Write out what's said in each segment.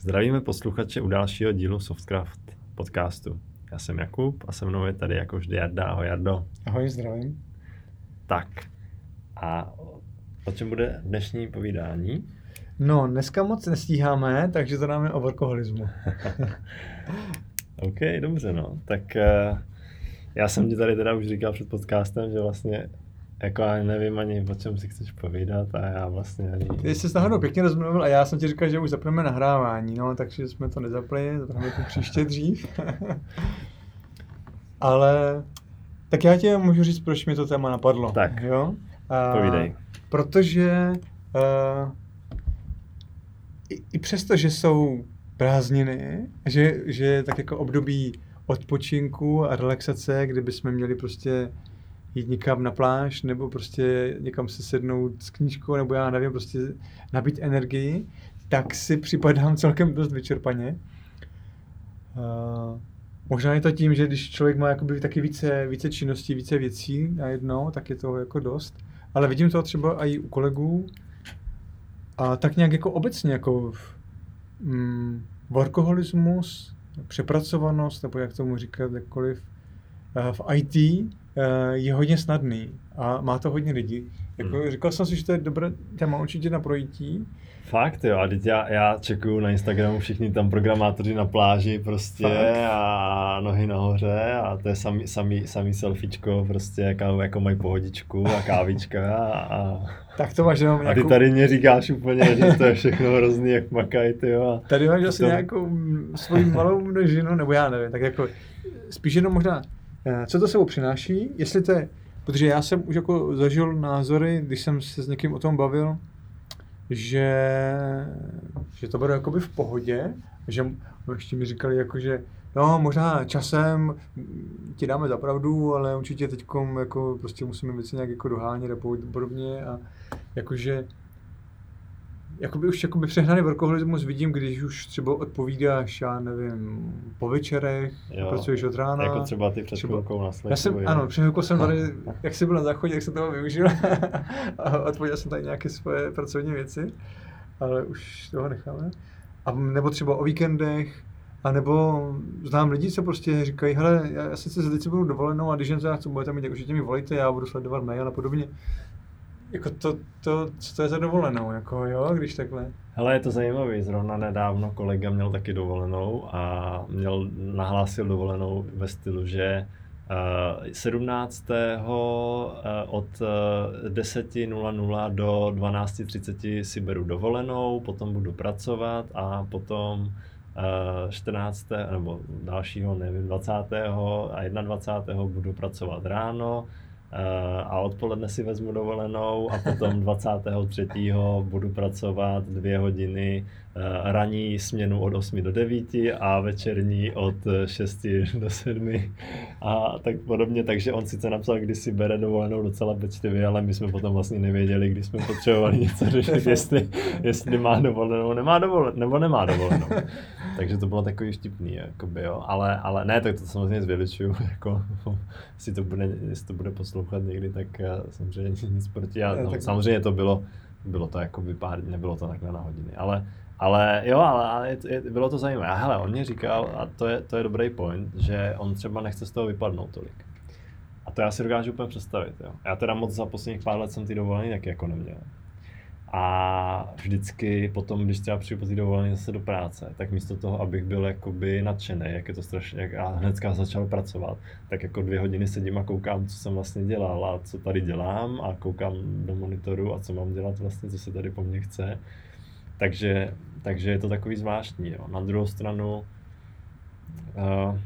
Zdravíme posluchače u dalšího dílu Softcraft podcastu. Já jsem Jakub a se mnou je tady jako vždy Jarda. Ahoj Jardo. Ahoj, zdravím. Tak a o čem bude dnešní povídání? No, dneska moc nestíháme, takže to dáme o workoholismu. OK, dobře no. Tak uh, já jsem ti tady teda už říkal před podcastem, že vlastně jako já nevím ani, o čem si chceš povídat a já vlastně ani... Ty jsi náhodou pěkně rozmluvil a já jsem ti říkal, že už zapneme nahrávání, no, takže jsme to nezapli, zapneme to příště dřív. Ale tak já ti můžu říct, proč mi to téma napadlo. Tak, jo? A, povídej. Protože uh, i, i přesto, že jsou prázdniny, že, že tak jako období odpočinku a relaxace, kdyby jsme měli prostě jít někam na pláž, nebo prostě někam se sednout s knížkou, nebo já nevím, prostě nabít energii, tak si připadám celkem dost vyčerpaně. Uh, možná je to tím, že když člověk má jakoby taky více, více činností, více věcí najednou, tak je to jako dost. Ale vidím to třeba i u kolegů. A tak nějak jako obecně, jako mm, workoholismus, přepracovanost, nebo jak tomu říkat, jakkoliv, uh, v IT Eh, je hodně snadný a má to hodně lidí. Jako, hmm. Říkal jsem si, že to je dobré téma určitě na projítí. Fakt jo, a teď já, já čekuju na Instagramu všichni tam programátoři na pláži prostě Fakt. a nohy nahoře a to je samý, samý, samý selfiečko prostě, jako, jako mají pohodičku a kávička a, a tak to máš jenom nějakou... A ty tady mě říkáš úplně, že to je všechno hrozný, jak makají, ty jo. Tady máš asi to... nějakou svoji malou množinu, nebo já nevím, tak jako spíš jenom možná Eh, co to sebou přináší, jestli to je, protože já jsem už jako zažil názory, když jsem se s někým o tom bavil, že, že to bude jakoby v pohodě, že ještě mi říkali jako, že no možná časem ti dáme za pravdu, ale určitě teď jako prostě musíme věci nějak jako dohánět a podobně a jakože jakoby už jakoby přehnaný workoholismus vidím, když už třeba odpovídáš, já nevím, po večerech, jo, pracuješ od rána. Jako třeba ty před chvilkou na Já jsem, ano, před chvilkou jsem tady, jak jsi byl na záchodě, jak jsem toho využil a odpověděl jsem tady nějaké svoje pracovní věci, ale už toho necháme. A nebo třeba o víkendech, a nebo znám lidi, co prostě říkají, hele, já, já sice teď si budu dovolenou a když jen co budete mít, tak určitě mi volejte, já budu sledovat mail a podobně. Jako to, to, co to je za dovolenou, jako jo, když takhle. Hele, je to zajímavé, zrovna nedávno kolega měl taky dovolenou a měl, nahlásil dovolenou ve stylu, že uh, 17. Uh, od uh, 10.00 do 12.30 si beru dovolenou, potom budu pracovat a potom uh, 14. nebo dalšího, nevím, 20. a 21. budu pracovat ráno, a odpoledne si vezmu dovolenou a potom 23. budu pracovat dvě hodiny Eh, ranní směnu od 8 do 9 a večerní od 6 do 7 a tak podobně, takže on sice napsal, kdy si bere dovolenou docela pečlivě, ale my jsme potom vlastně nevěděli, když jsme potřebovali něco řešit, jestli, jestli má dovolenou, nemá dovolenou, nebo nemá dovolenou. Takže to bylo takový vtipný, jakoby, jo. Ale, ale ne, tak to samozřejmě zvěličuju, jako, jestli to bude, jestli to bude poslouchat někdy, tak samozřejmě nic proti. Já, no, samozřejmě to bylo, bylo to jako pár, nebylo to takhle na hodiny, ale ale jo, ale, ale je, je, bylo to zajímavé. A hele, on mě říkal, a to je, to je dobrý point, že on třeba nechce z toho vypadnout tolik. A to já si dokážu úplně představit. Jo. Já teda moc za posledních pár let jsem ty dovolený taky jako neměl. A vždycky potom, když třeba přijdu po ty dovolený zase do práce, tak místo toho, abych byl jakoby nadšený, jak je to strašně, jak já hnedka začal pracovat, tak jako dvě hodiny sedím a koukám, co jsem vlastně dělal a co tady dělám a koukám do monitoru a co mám dělat vlastně, co se tady po mně chce. Takže takže je to takový zvláštní. Jo. Na druhou stranu, uh,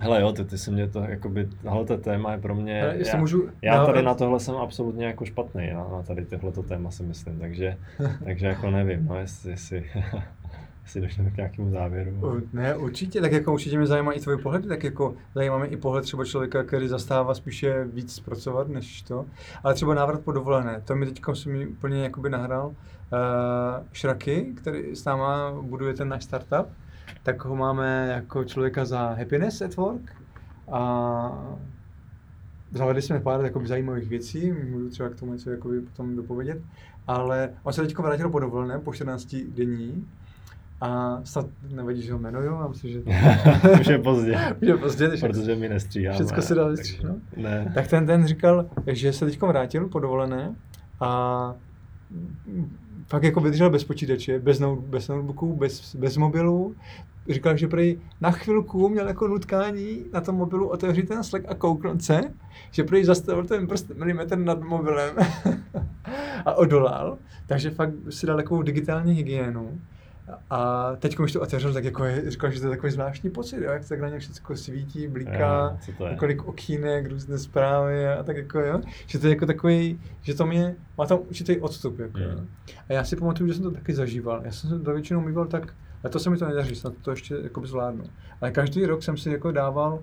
hele jo, ty, ty se mě to, jakoby, tohle to téma je pro mě, hele, já, můžu já tady na tohle jsem absolutně jako špatný, na, na tady tohleto téma si myslím, takže, takže jako nevím, no, jestli, jestli jestli došlo k nějakému závěru. Ne, určitě, tak jako určitě mě zajímá i tvůj pohled, tak jako zajímá mě i pohled třeba člověka, který zastává spíše víc zpracovat než to, ale třeba návrat po dovolené, to mi teď se mi úplně jakoby nahrál. Uh, Šraky, který s náma buduje ten náš startup, tak ho máme jako člověka za Happiness at Work a zavedli jsme pár jakoby, zajímavých věcí, můžu třeba k tomu něco jakoby, potom dopovědět, ale on se teď vrátil po dovolené, po 14 denní A snad nevadí, že ho jmenuju, a myslím, že... Už je pozdě. Už je pozdě, takže Protože my nestříháme. Všechno se dá vystříhnout. Ne. Tak ten, ten říkal, že se teď vrátil po dovolené a fakt jako vydržel bez počítače, bez, no, bez notebooku, bez, bez mobilu. Říkal, že prý na chvilku měl jako nutkání na tom mobilu otevřít ten Slack a kouknout se, že prý zastavil ten prst milimetr nad mobilem a odolal. Takže fakt si dal takovou digitální hygienu. A teď, když to otevřel, tak jako je, říkal, že to je takový zvláštní pocit, jo, jak tak na ně všechno svítí, bliká, několik okýnek, různé zprávy a tak jako jo, že to je jako takový, že to mě, má tam určitý odstup, jako, mm. A já si pamatuju, že jsem to taky zažíval. Já jsem se to většinou mýval tak, a to se mi to nedaří, snad to ještě jako zvládnu. Ale každý rok jsem si jako dával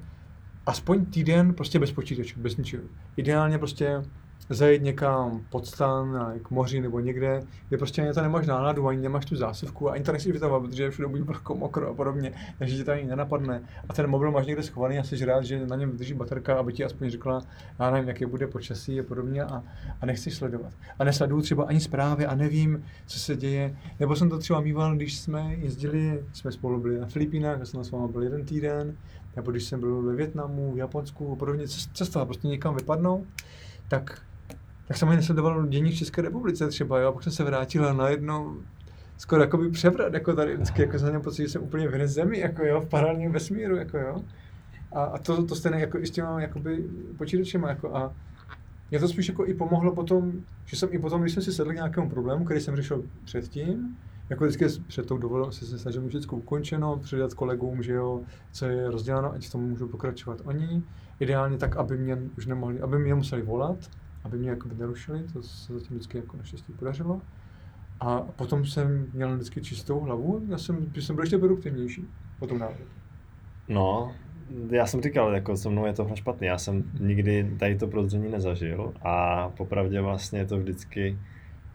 aspoň týden prostě bez počítače, bez ničeho. Ideálně prostě zajít někam pod stan, k moři nebo někde, kde prostě ani to nemáš náladu, ani nemáš tu zásuvku, ani to nechceš vytahovat, protože všude bude vlhko, mokro a podobně, takže ti to ani nenapadne. A ten mobil máš někde schovaný a jsi rád, že na něm vydrží baterka, aby ti aspoň řekla, já nevím, jaké bude počasí a podobně a, a nechceš sledovat. A nesleduju třeba ani zprávy a nevím, co se děje. Nebo jsem to třeba mýval, když jsme jezdili, jsme spolu byli na Filipínách, já jsem s vámi byl jeden týden, nebo když jsem byl ve Větnamu, v Japonsku a podobně, cestovat, prostě někam vypadnou, tak tak jsem ani nesledoval dění v České republice třeba, jo, a pak jsem se vrátil a najednou skoro jakoby převrat, jako tady vždycky, jako za pocit, že jsem úplně v jiné zemi, jako jo, v paralelním vesmíru, jako jo. A, a to, to stejné jako i s těma jakoby počítačema, jako a mě to spíš jako i pomohlo potom, že jsem i potom, když jsem si sedl k nějakému problému, který jsem řešil předtím, jako vždycky před tou dovolenou se snažím vždycky ukončeno, předat kolegům, že jo, co je rozděleno, ať v tom můžu pokračovat oni. Ideálně tak, aby mě už nemohli, aby mě museli volat, aby mě jako nerušili, to se zatím vždycky jako naštěstí podařilo. A potom jsem měl vždycky čistou hlavu, já jsem, jsem byl ještě produktivnější po tom návratu. No, já jsem říkal, jako se mnou je to špatný, já jsem nikdy tady to prozření nezažil a popravdě vlastně je to vždycky,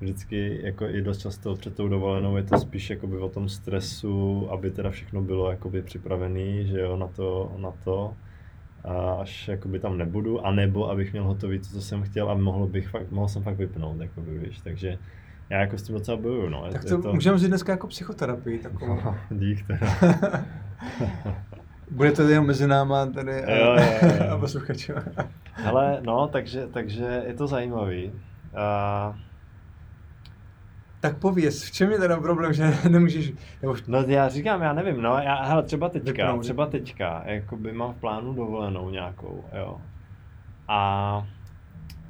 vždycky jako i dost často před tou dovolenou je to spíš jakoby o tom stresu, aby teda všechno bylo jakoby připravený, že jo, na to, na to až jakoby tam nebudu, anebo abych měl hotový to, co jsem chtěl a mohl, bych fakt, mohl jsem fakt vypnout, jakoby, víš, takže já jako s tím docela bojuju, no. Tak to, je to... můžeme říct dneska jako psychoterapii takovou. No, dík teda. Bude to jenom mezi náma tady a, jo, jo, jo. a posluchači. Hele, no, takže, takže je to zajímavý. Uh, tak pověz, v čem je teda problém, že nemůžeš... Nebo... No já říkám, já nevím, no, já, hele, třeba teďka, Vypnout. třeba teďka, jakoby mám v plánu dovolenou nějakou, jo. A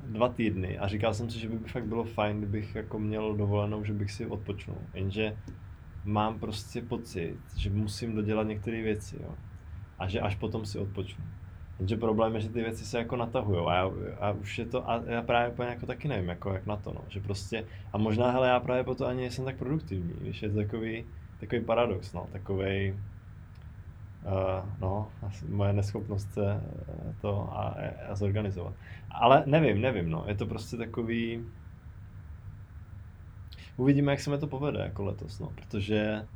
dva týdny a říkal jsem si, že by fakt bylo fajn, kdybych jako měl dovolenou, že bych si odpočnul, jenže mám prostě pocit, že musím dodělat některé věci, jo. A že až potom si odpočnu. Jenže problém je, že ty věci se jako natahují a, já, a už je to, a já právě úplně jako taky nevím, jako jak na to, no, že prostě, a možná, hele, já právě proto ani nejsem tak produktivní, když je to takový, takový paradox, no, takový, uh, no, asi moje neschopnost se eh, to a, a zorganizovat. Ale nevím, nevím, no, je to prostě takový, uvidíme, jak se mi to povede jako letos, no, protože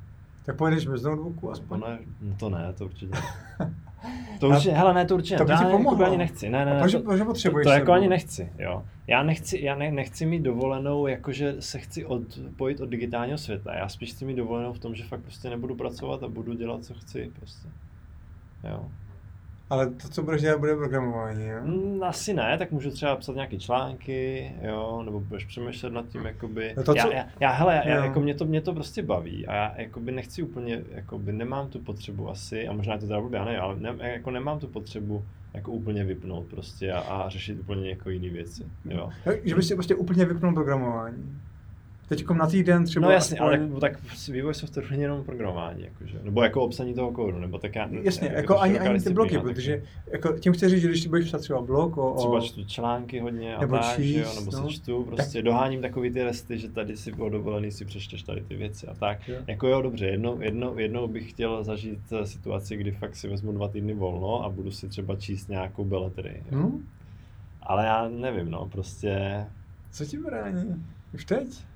tak pojedeš bez notebooku aspoň? No, ne, no to ne, to určitě To určitě, hele, ne, to určitě, to, to já jako ani nechci, ne, ne, ne, proč, to, proč potřebuješ to, to jako ani nechci, jo. Já nechci, já ne, nechci mít dovolenou, jakože se chci odpojit od digitálního světa, já spíš chci mít dovolenou v tom, že fakt prostě nebudu pracovat a budu dělat, co chci, prostě, jo. Ale to, co budeš dělat, bude programování, jo? Mm, asi ne, tak můžu třeba psat nějaké články, jo, nebo budeš přemýšlet nad tím, jakoby... No to, já, já, já, hele, já, jako mě to, mě to prostě baví a já jakoby nechci úplně, jakoby nemám tu potřebu asi, a možná je to teda blbě, já nevím, ale ne, jako nemám tu potřebu jako úplně vypnout prostě a, a řešit úplně jako jiné věci, jo. Že bys si prostě úplně vypnul programování teď na týden třeba. No jasně, aspoň... ale tak vývoj softwaru není jenom programování, jakože, nebo jako obsaní toho kódu, nebo tak já, Jasně, jako, jako ani, ani ty bloky, protože jako, tím chci říct, že když budeš psát třeba blog o... Třeba čtu články hodně a nebo tak, číst, jo, nebo no, se čtu, prostě tak... doháním takový ty resty, že tady si bylo dovolený, si přečteš tady ty věci a tak. Jo. Jako jo, dobře, jednou, jednou, jednou bych chtěl zažít eh, situaci, kdy fakt si vezmu dva týdny volno a budu si třeba číst nějakou beletry. Hmm? Ale já nevím, no, prostě... Co ti brání? Už teď?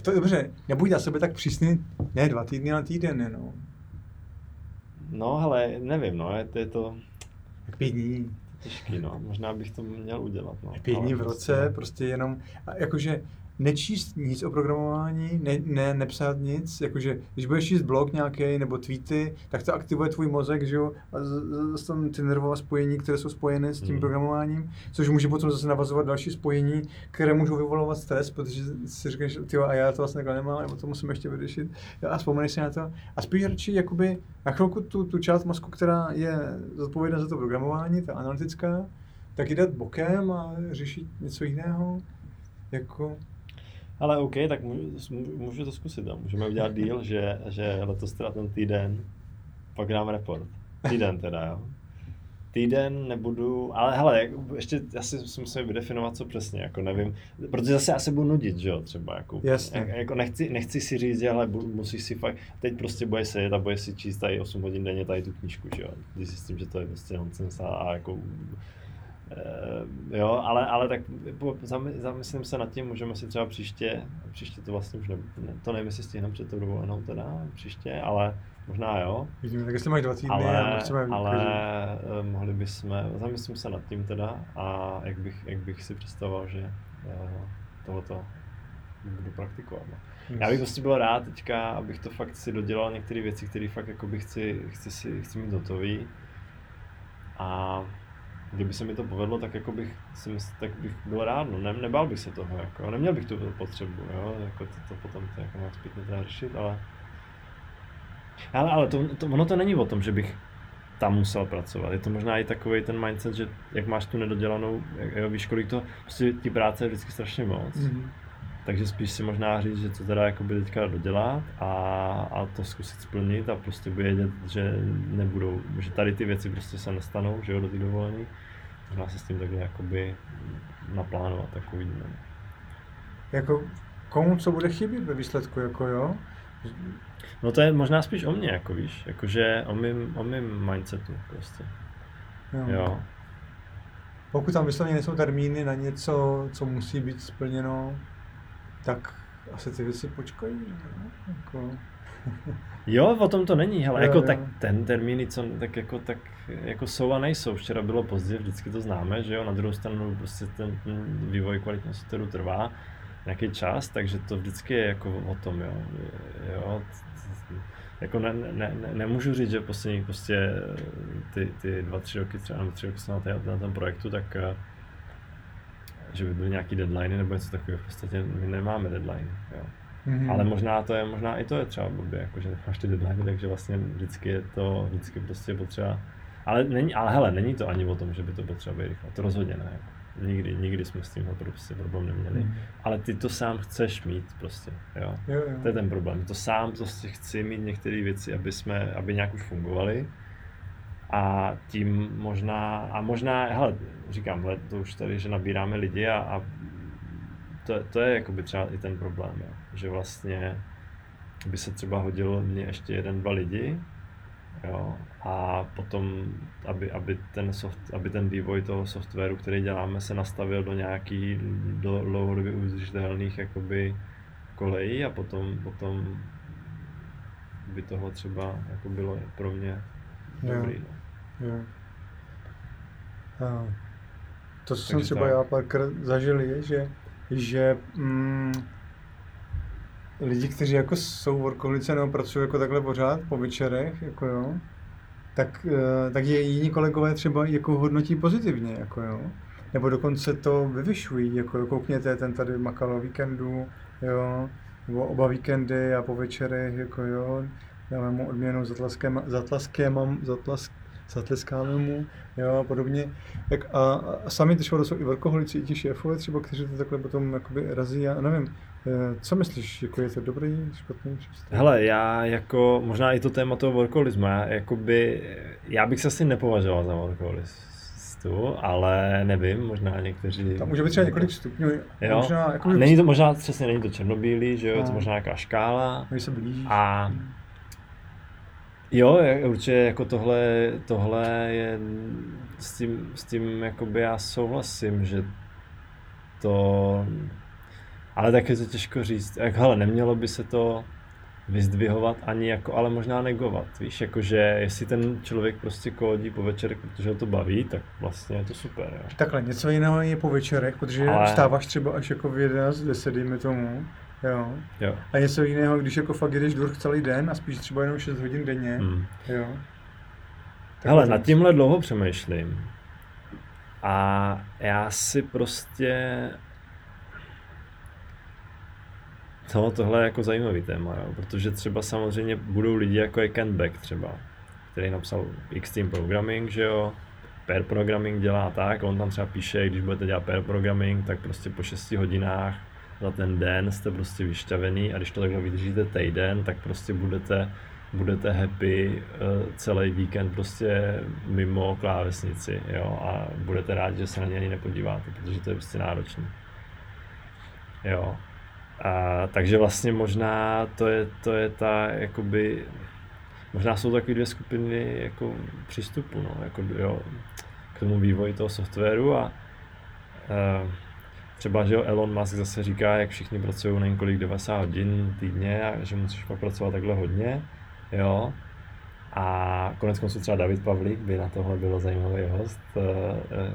A to je dobře, nebuď na sebe tak přísný, ne dva týdny, ale týden, no. No, hele, nevím, no, je to... Je to... Tak pět dní. Těžký, no, možná bych to měl udělat, no. Pět dní v roce, prostě, prostě jenom, a jakože nečíst nic o programování, ne, ne, nepsat nic, jakože když budeš číst blog nějaký nebo tweety, tak to aktivuje tvůj mozek, že jo, a zase tam ty nervové spojení, které jsou spojeny s tím Hmm. programováním, což může potom zase navazovat další spojení, které můžou vyvolávat stres, protože si říkáš, ty a já to vlastně takhle nemám, nebo to musím ještě vyřešit. A vzpomeneš si na to. A spíš radši jakoby na chvilku tu, tu část mozku, která je zodpovědná za to programování, ta analytická, tak ji dát bokem a řešit něco jiného. Jako, Ale OK, tak můžu, můžu to zkusit. No. Můžeme udělat deal, že, že letos teda ten týden, pak dáme report. Týden teda, jo. Týden nebudu, ale hele, ještě asi si musím vydefinovat, co přesně, jako nevím, protože zase se budu nudit, že jo, třeba, jako, Jasně. jak- jako nechci, nechci si říct, bu- musíš si fakt, teď prostě bude sedět a bude si číst tady 8 hodin denně tady tu knížku, že jo, když si s tím, že to je prostě nonsense a, a jako, jo, ale, ale tak zamyslím se nad tím, můžeme si třeba příště, příště to vlastně už ne, ne to nevím, jestli stihneme před tou dovolenou teda, příště, ale možná jo, vidíme, tak jestli máš dva týdny ale, chceme ale eh, mohli bychom, zamyslím se nad tím teda a jak bych, jak bych si představoval, že eh, tohoto budu praktikovat. No. Já bych prostě byl rád teďka, abych to fakt si dodělal některé věci, které fakt jakoby chci, chci, si, chci mít hotový. A kdyby se mi to povedlo, tak jako bych, tak bych byl rád, no, ne, nebál bych se toho, jako, neměl bych tu potřebu, jo, jako to, to potom to jako nějak zpětně teda řešit, ale ale, ale to, to, ono to není o tom, že bych tam musel pracovat. Je to možná i takový ten mindset, že jak máš tu nedodělanou, jak- jo, víš, kolik to, prostě ti práce je vždycky strašně moc. Mhm. Takže spíš si možná říct, že to teda jakoby teďka dodělat a, a to zkusit splnit a prostě vědět, že nebudou, že tady ty věci prostě se nestanou, že jo, do té dovolený. Možná se s tím takhle jakoby naplánovat, tak uvidíme. Jako, komu co bude chybět ve výsledku, jako jo? No to je možná spíš o mně, jako víš, jakože o mým, o mým mindsetu prostě, jo. Pokud tam vyslovně nejsou termíny na něco, co musí být splněno, tak asi ty věci počkají. ne? Jako, Jo, o tom to není, Jo, jako jo. tak ten termíny, co tak jako, tak jako jsou a nejsou. Včera bylo pozdě, vždycky to známe, že jo, na druhou stranu prostě ten, ten vývoj kvalitního softwaru trvá nějaký čas, takže to vždycky je jako o tom, jo. jo jako ne, ne, ne, nemůžu říct, že poslední prostě ty, ty dva, tři roky, třeba nebo tři roky jsem na, na tom projektu, tak eh, že by byly nějaký deadliny nebo něco takového, v podstatě my nemáme deadline, jo. mhm. Ale možná to je, možná i to je třeba blbě, jako, že nemáš ty deadline, takže vlastně vždycky je to, vždycky prostě potřeba, ale, není, ale hele, není to ani o tom, že by to potřeba být rychle, to rozhodně ne. Jako. Nikdy, nikdy jsme s tímhle prostě problém neměli. Mhm. Ale ty to sám chceš mít prostě, jo. Jo, jo. To je ten problém. To sám prostě chci mít některé věci, aby jsme, aby nějak už fungovaly. A tím možná, a možná, hele, říkám, let, to už tady, že nabíráme lidi a, a to, to je jakoby třeba i ten problém, jo. že vlastně by se třeba hodilo mě ještě jeden, dva lidi, jo, a potom, aby, aby, ten soft, aby ten vývoj toho softwaru, který děláme, se nastavil do nějaký do dlouhodobě udržitelných jakoby kolejí a potom, potom by toho třeba jako bylo pro mě dobrý. No. Jo. A to, co jsem třeba tak. já párkrát zažil, je, že, že mm, lidi, kteří jako jsou workoholice nebo pracují jako takhle pořád po večerech, jako jo, tak, eh, tak je jiní kolegové třeba jako hodnotí pozitivně, jako jo. Nebo dokonce to vyvyšují, jako jo, koukněte, ten tady makal o víkendu, jo, nebo oba víkendy a po večerech, jako jo, dáme mu odměnu zatlaskem, zatlaskem, zatlask, zatleskáme mu, jo, a podobně. Tak a, a sami ty školy jsou i workoholici, i ti šéfové třeba, kteří to takhle potom jakoby razí, já nevím, eh, co myslíš, jako je to dobrý, špatný? Čistý? Hele, já jako, možná i to téma toho workoholismu, já, jakoby, já bych se asi nepovažoval za workoholistu, ale nevím, možná někteří... Tam může být třeba několik stupňů, Jo, možná, a jakoby, není to možná, přesně není to černobílý, že jo, je to možná nějaká škála. když se blížíš. A jo, určitě jako tohle, tohle je, s tím, s tím jakoby já souhlasím, že to, ale tak je to těžko říct. Jak, hele, nemělo by se to vyzdvihovat ani jako, ale možná negovat, víš, jakože jestli ten člověk prostě kódí po večerech, protože ho to baví, tak vlastně je to super, jo. Takhle, něco jiného je po večerech, protože ale... vstáváš třeba až jako v 11, 10, dejme tomu, jo. jo. A něco jiného, když jako fakt jdeš durch celý den a spíš třeba jenom 6 hodin denně, hmm. jo. Tak Hele, nad tímhle dlouho přemýšlím. A já si prostě No, tohle je jako zajímavý téma, jo, protože třeba samozřejmě budou lidi jako je Ken Beck třeba, který napsal X-Team Programming, že jo, pair programming dělá tak, on tam třeba píše, když budete dělat pair programming, tak prostě po 6 hodinách za ten den jste prostě vyšťavený a když to takhle vydržíte týden, tak prostě budete, budete happy uh, celý víkend prostě mimo klávesnici, jo, a budete rádi, že se na ně ani nepodíváte, protože to je prostě náročné. Jo, a, takže vlastně možná to je, to je ta, jakoby, možná jsou takové dvě skupiny jako přístupu, no, jako, jo, k tomu vývoji toho softwaru a, a třeba, že jo, Elon Musk zase říká, jak všichni pracují na několik 90 hodin týdně a že musíš pak pracovat takhle hodně, jo, a konec konců třeba David Pavlík by na tohle byl zajímavý host, uh,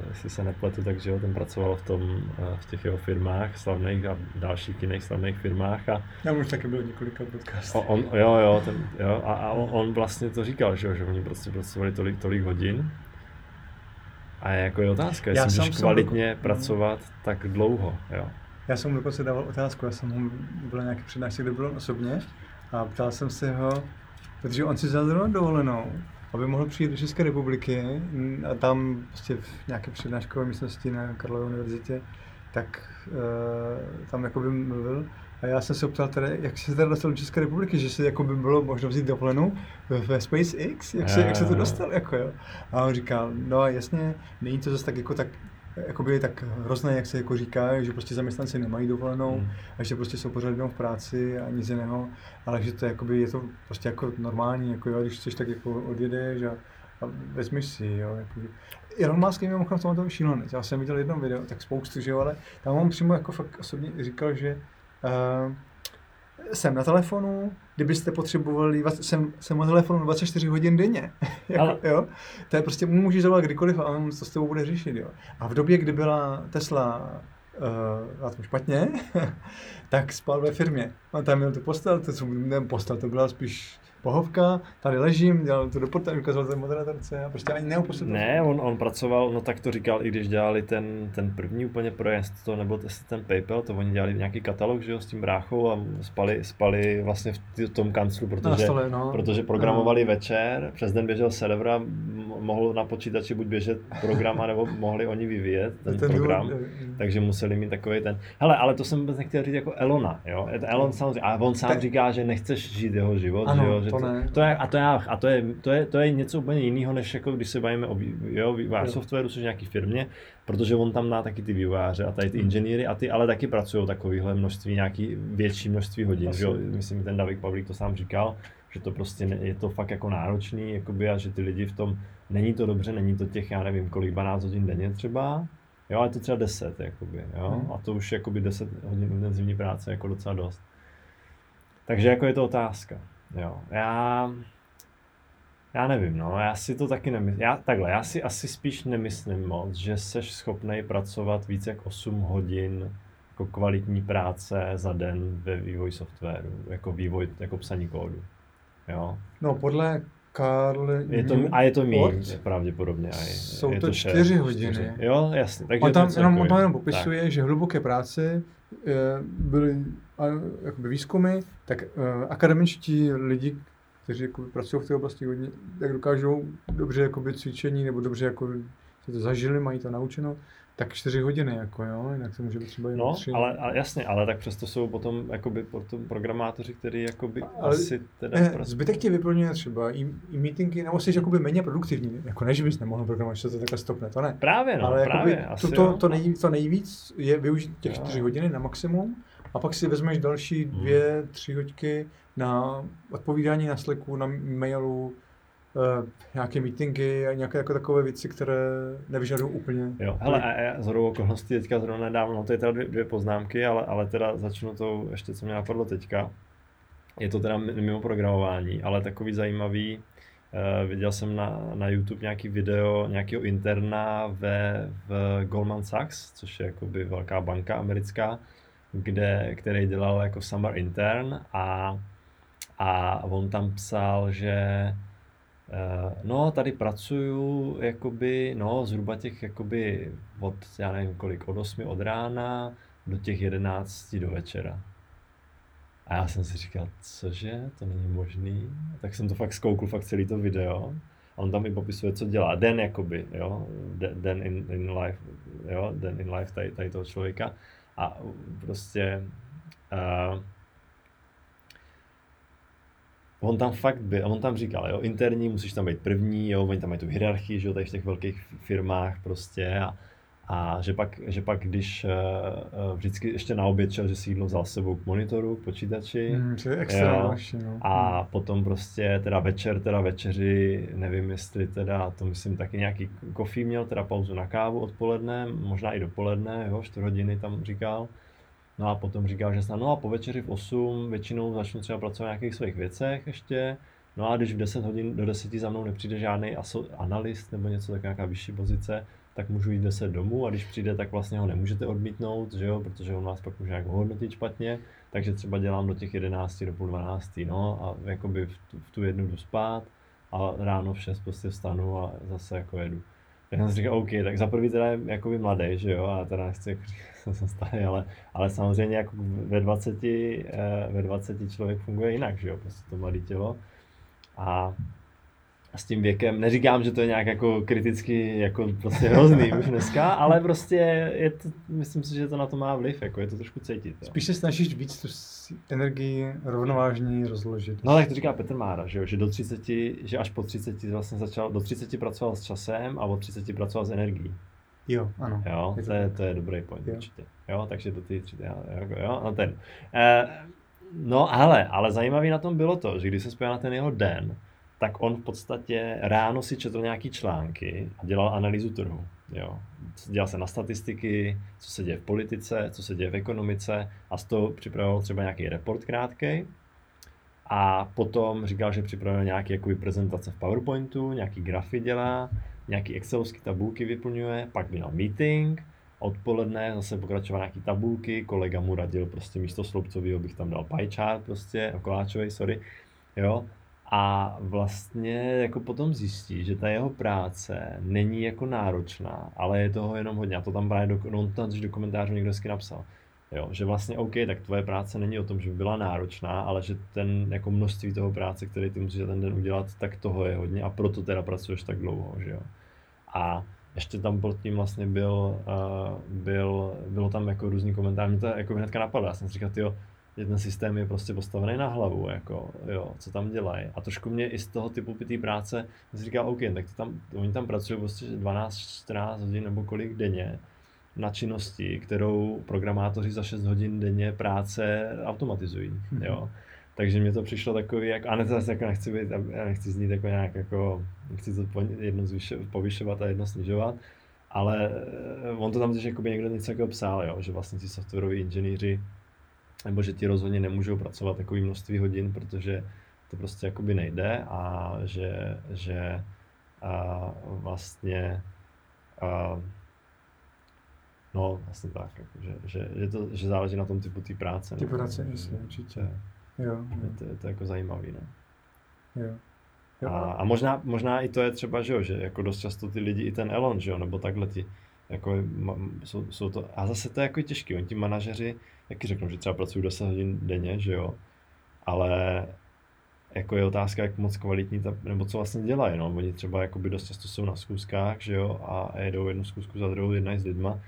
jestli se nepletu, takže jo, ten pracoval v, tom, uh, v těch jeho firmách slavných a dalších jiných slavných firmách. A Já už taky byl několika podcastů. On, jo, jo, ten, jo a, a on, on, vlastně to říkal, že, že oni prostě pracovali tolik, tolik hodin. A je jako je otázka, jestli můžeš kvalitně jsem... pracovat tak dlouho. Jo. Já jsem mu dokonce dával otázku, já jsem mu byl nějaký přednášce, kde byl osobně a ptal jsem se ho, Protože on si vzal zrovna dovolenou, aby mohl přijít do České republiky a tam prostě v nějaké přednáškové místnosti na Karlově univerzitě, tak uh, tam jako by mluvil. A já jsem se ptal teda, jak se teda dostal do České republiky, že se jako by bylo možno vzít dovolenou ve SpaceX, jak se, jak se to dostal, jako jo. A on říkal, no jasně, není to zase tak jako tak jakoby tak hrozné, jak se jako říká, že prostě zaměstnanci nemají dovolenou hmm. a že prostě jsou pořád jenom v práci a nic jiného, ale že to jakoby je to prostě jako normální, jako jo, když chceš tak jako odjedeš a, a vezmeš si, jo, jakoby. Elon Musk je mimochodem v tomhle šílený. Já jsem viděl jedno video, tak spoustu, že jo, ale tam on přímo jako fakt osobně říkal, že jsem na telefonu, kdybyste potřebovali, jsem, jsem na telefonu 24 hodin denně. jako, Ale... jo? To je prostě, můžeš zavolat kdykoliv a on to s tebou bude řešit. Jo? A v době, kdy byla Tesla uh, na tom špatně, tak spal ve firmě. On tam měl tu postel, to, ne postel, to byla spíš pohovka, tady ležím, dělal to do portálu, ukazoval ten moderatorce a prostě ani neuposledil. Ne, on, on pracoval, no tak to říkal, i když dělali ten, ten první úplně projekt, to nebo ten PayPal, to oni dělali nějaký katalog, že jo, s tím bráchou a spali, spali vlastně v tom kanclu, protože, stole, no. protože programovali no. večer, přes den běžel server a mohl na počítači buď běžet program, nebo mohli oni vyvíjet ten, ten program, důvod, takže museli mít takový ten, hele, ale to jsem vůbec nechtěl říct jako Elona, jo, Elon samozřejmě, a on sám říká, že nechceš žít jeho život, ano, že jo, že to, ne. To je, a to, je, a to je, to je, to je něco úplně jiného, než jako když se bavíme o jo, vývojář softwaru, což nějaký firmě, protože on tam má taky ty vývojáře a tady ty inženýry a ty ale taky pracují takovýhle množství, nějaký větší množství hodin. Že? Myslím, ten David Pavlík to sám říkal, že to prostě ne, je to fakt jako náročný jakoby, a že ty lidi v tom, není to dobře, není to těch, já nevím, kolik, 12 hodin denně třeba, jo, ale to třeba 10, jakoby, jo, hmm. a to už jakoby 10 hodin intenzivní práce jako docela dost. Takže jako je to otázka. Jo, já, já nevím, no, já si to taky nemyslím, já, takhle, já si asi spíš nemyslím moc, že seš schopný pracovat více jak 8 hodin jako kvalitní práce za den ve vývoji softwaru, jako vývoj, jako psaní kódu, jo. No, podle Karl je to, A je to méně, pravděpodobně. A je, jsou je to, to čtyři hodiny. Čtyři. Jo, jasně. Takže on tam, jenom, on tam jenom popisuje, tak. že hluboké práce byly jakoby výzkumy, tak uh, akademičtí lidi, kteří jako pracují v té oblasti hodně, tak dokážou dobře jakoby cvičení nebo dobře jako to zažili, mají to naučeno, tak čtyři hodiny, jako jo, jinak to může být třeba jenom no, tři. ale a jasně, ale tak přesto jsou potom jakoby potom programátoři, kteří jakoby ale asi teda ne, pracují. Zbytek ti vyplňuje třeba i, i meetingy, nebo jsi jakoby méně produktivní, jako než bys nemohl programovat, že to takhle stopne, to ne. Právě, no, ale právě, jakoby, to, to, to, nejvíc, to nejvíc je využít těch čtyři hodiny na maximum a pak si vezmeš další hmm. dvě, tři hoďky na odpovídání na Slacku, na mailu, nějaké meetingy a nějaké jako takové věci, které nevyžadují úplně. Jo, hele, a já z okolností teďka zrovna nedávno, no to je teda dvě, dvě poznámky, ale, ale teda začnu to ještě, co mě napadlo teďka. je to teda mimo programování, ale takový zajímavý, Uh, viděl jsem na, na YouTube nějaký video nějakého interna ve, v Goldman Sachs, což je jakoby velká banka americká, kde, který dělal jako summer intern a, a on tam psal, že no tady pracuju jakoby, no zhruba těch jakoby od, já nevím kolik, od 8 od rána do těch 11 do večera. A já jsem si říkal, cože, to není možný. Tak jsem to fakt zkoukl, fakt celý to video. A on tam i popisuje, co dělá. Den jakoby, jo, den in, in life, jo, den in life tady, tady toho člověka. A prostě uh, on tam fakt byl, on tam říkal, jo, interní, musíš tam být první, jo, oni tam mají tu hierarchii, že jo, tady v těch velkých firmách prostě a a že pak, že pak když uh, vždycky ještě na oběd šel, že si jídlo vzal s sebou k monitoru, k počítači. Mm, to je extra jo, no. A potom prostě teda večer, teda večeři, nevím jestli teda, to myslím taky nějaký kofí měl, teda pauzu na kávu odpoledne, možná i dopoledne, jo, 4 hodiny tam říkal. No a potom říkal, že snad, no a po večeři v 8 většinou začnu třeba pracovat na nějakých svých věcech ještě. No a když v 10 hodin do 10 za mnou nepřijde žádný analyst nebo něco, tak nějaká vyšší pozice, tak můžu jít 10 domů. A když přijde, tak vlastně ho nemůžete odmítnout, že jo, protože on vás pak může jako hodnotit špatně, takže třeba dělám do těch 11 do půl 12, no? A jakoby v v tu jednu jdu spát a ráno v 6 prostě vstanu a zase jako jedu. Tak jsem si říkal, OK, tak za prvý teda je jakoby mladý, že jo, a teda nechci říkat, jsem starý, ale, ale samozřejmě jako ve 20, eh, ve 20 člověk funguje jinak, že jo, prostě to mladé tělo. A s tím věkem, neříkám, že to je nějak jako kriticky jako prostě hrozný už dneska, ale prostě je to, myslím si, že to na to má vliv, jako je to trošku cítit. Jo. Spíš se snažíš víc tu energii rovnovážně rozložit. No tak to říká Petr Mára, že, jo, že do 30, že až po 30 vlastně začal, do 30 pracoval s časem a od 30 pracoval s energií. Jo, ano. Jo, to je, to je dobrý point jo. určitě. Jo, takže do ty 30, jo, jo, no ten. Eh, no ale, ale zajímavý na tom bylo to, že když se spojil na ten jeho den, tak on v podstatě ráno si četl nějaký články a dělal analýzu trhu. Jo. Dělal se na statistiky, co se děje v politice, co se děje v ekonomice a z toho připravoval třeba nějaký report krátký. A potom říkal, že připravuje nějaké jakoby, prezentace v PowerPointu, nějaký grafy dělá, nějaký excelovské tabulky vyplňuje, pak měl meeting, odpoledne zase pokračoval nějaký tabulky, kolega mu radil prostě místo sloupcového bych tam dal pie chart prostě, koláčový, sorry, jo, a vlastně jako potom zjistí, že ta jeho práce není jako náročná, ale je toho jenom hodně. A to tam právě do, no, to do komentářů někdo hezky napsal. Jo, že vlastně OK, tak tvoje práce není o tom, že by byla náročná, ale že ten jako množství toho práce, který ty musíš ten den udělat, tak toho je hodně a proto teda pracuješ tak dlouho, že jo. A ještě tam pod tím vlastně byl, uh, byl, bylo tam jako různý komentář, mě to jako hnedka napadlo, já jsem si říkal, tyjo, že ten systém je prostě postavený na hlavu, jako, jo, co tam dělají. A trošku mě i z toho typu té práce, jsem si říkal, OK, tak to tam, oni tam pracují prostě 12-14 hodin nebo kolik denně na činnosti, kterou programátoři za 6 hodin denně práce automatizují, mm-hmm. jo. Takže mě to přišlo takový, jak, a ne zase jako nechci být, já nechci znít jako nějak jako, nechci to jedno zvyšo, povyšovat a jedno snižovat, ale eh, on to tam teď jako někdo něco jako psal, jo, že vlastně ti softwaroví inženýři nebo že ti rozhodně nemůžou pracovat takový množství hodin, protože to prostě jakoby nejde a že, že a vlastně a, no vlastně tak, jako, že, že, že, to, že záleží na tom typu té práce. Ty no, práce, jasně, určitě. Jo, jo. Je, to, je to jako zajímavý, ne? Jo. jo. A, a možná, možná i to je třeba, že jo, že jako dost často ty lidi i ten Elon, že jo, nebo takhle ti, jako jsou, jsou to, a zase to je jako těžký, oni ti manažeři, taky řeknou, že třeba pracují 10 hodin denně, že jo, ale jako je otázka, jak moc kvalitní, ta, nebo co vlastně dělají, no, oni třeba jakoby dost často jsou na zkouškách, že jo, a jedou jednu zkusku za druhou, jedna s lidma,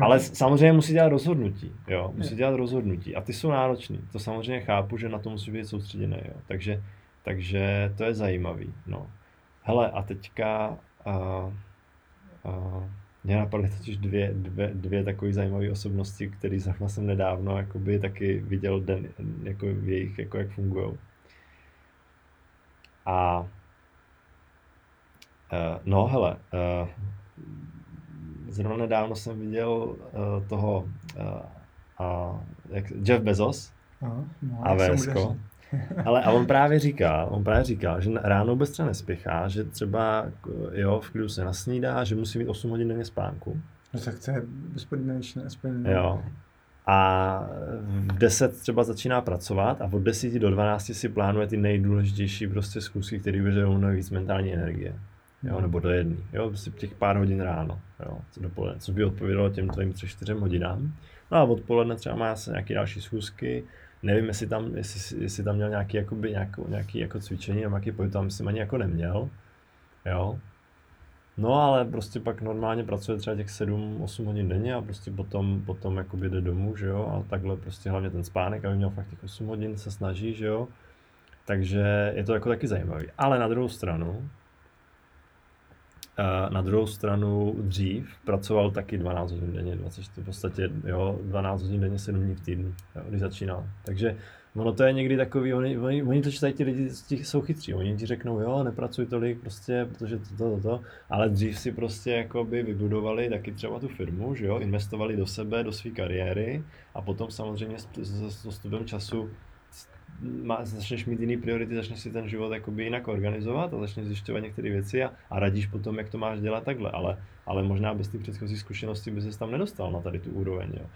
ale samozřejmě musí dělat rozhodnutí, jo, musí dělat rozhodnutí a ty jsou náročný, to samozřejmě chápu, že na to musí být soustředěný, jo, takže, takže to je zajímavý, no. Hele, a teďka, uh, uh, mě napadly totiž dvě, dvě, dvě takové zajímavé osobnosti, které zrovna jsem nedávno jakoby, taky viděl den, jako v jejich, jako jak fungují. A uh, no hele, uh, zrovna nedávno jsem viděl uh, toho uh, uh, jak Jeff Bezos, no, a VSko. daří? Ale a on právě říká, on právě říká, že ráno vůbec třeba nespěchá, že třeba jo, v klidu se nasnídá, že musí mít 8 hodin denně spánku. No tak to je bezpodmínečné, aspoň. Jo. A v 10 třeba začíná pracovat a od 10 do 12 si plánuje ty nejdůležitější prostě zkusky, které vyžadují nejvíc mentální energie. Jo, nebo do jedné. Jo, prostě těch pár hodin ráno, jo, co dopoledne, co by odpovídalo těm tvým tři čtyřem hodinám. No a odpoledne třeba má se nějaké další schůzky, nevím, jestli tam, jestli, jestli tam měl nějaký, jakoby, nějakou, nějaký jako cvičení nebo nějaký pohyb, tam myslím ani jako neměl. Jo. No ale prostě pak normálně pracuje třeba těch 7-8 hodin denně a prostě potom, potom jakoby jde domů, že jo, a takhle prostě hlavně ten spánek, aby měl fakt těch 8 hodin, se snaží, že jo. Takže je to jako taky zajímavý. Ale na druhou stranu, na druhou stranu dřív pracoval taky 12 hodin denně, 24, v podstatě jo, 12 hodin denně, 7 dní v týdnu, jo, když začínal. Takže ono to je někdy takový, oni, oni, oni to čítají, ti lidi ti jsou chytří, oni ti řeknou, jo, nepracuj tolik, prostě, protože to, to, to, to, ale dřív si prostě jakoby vybudovali taky třeba tu firmu, že jo, investovali do sebe, do své kariéry a potom samozřejmě s, s, s postupem času má, začneš mít jiný priority, začneš si ten život jakoby jinak organizovat a začneš zjišťovat některé věci a, a radíš potom, jak to máš dělat takhle, ale, ale možná bez těch předchozích zkušeností by se tam nedostal na tady tu úroveň. Jo.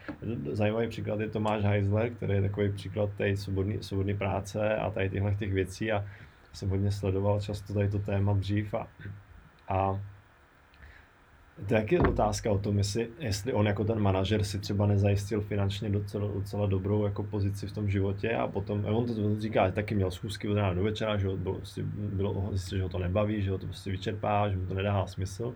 Zajímavý příklad je Tomáš Heisler, který je takový příklad té svobodné práce a tady těchto těch věcí a jsem hodně sledoval často tady to téma dřív a, a to je otázka o tom, jestli, jestli on jako ten manažer si třeba nezajistil finančně docela, docela dobrou jako pozici v tom životě a potom, on to, říká, že taky měl schůzky od rána do večera, že ho bylo, prostě bylo zjistil, že ho to nebaví, že ho to prostě vyčerpá, že mu to nedává smysl.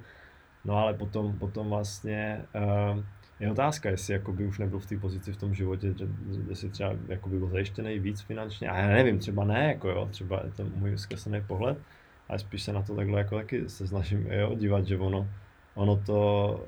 No ale potom, potom vlastně uh, je otázka, jestli jakoby už nebyl v té pozici v tom životě, že, jestli třeba jakoby byl zajištěný víc finančně, a já nevím, třeba ne, jako jo, třeba je to můj zkreslený pohled, ale spíš se na to takhle jako taky se snažím jo, dívat, že ono, ono to,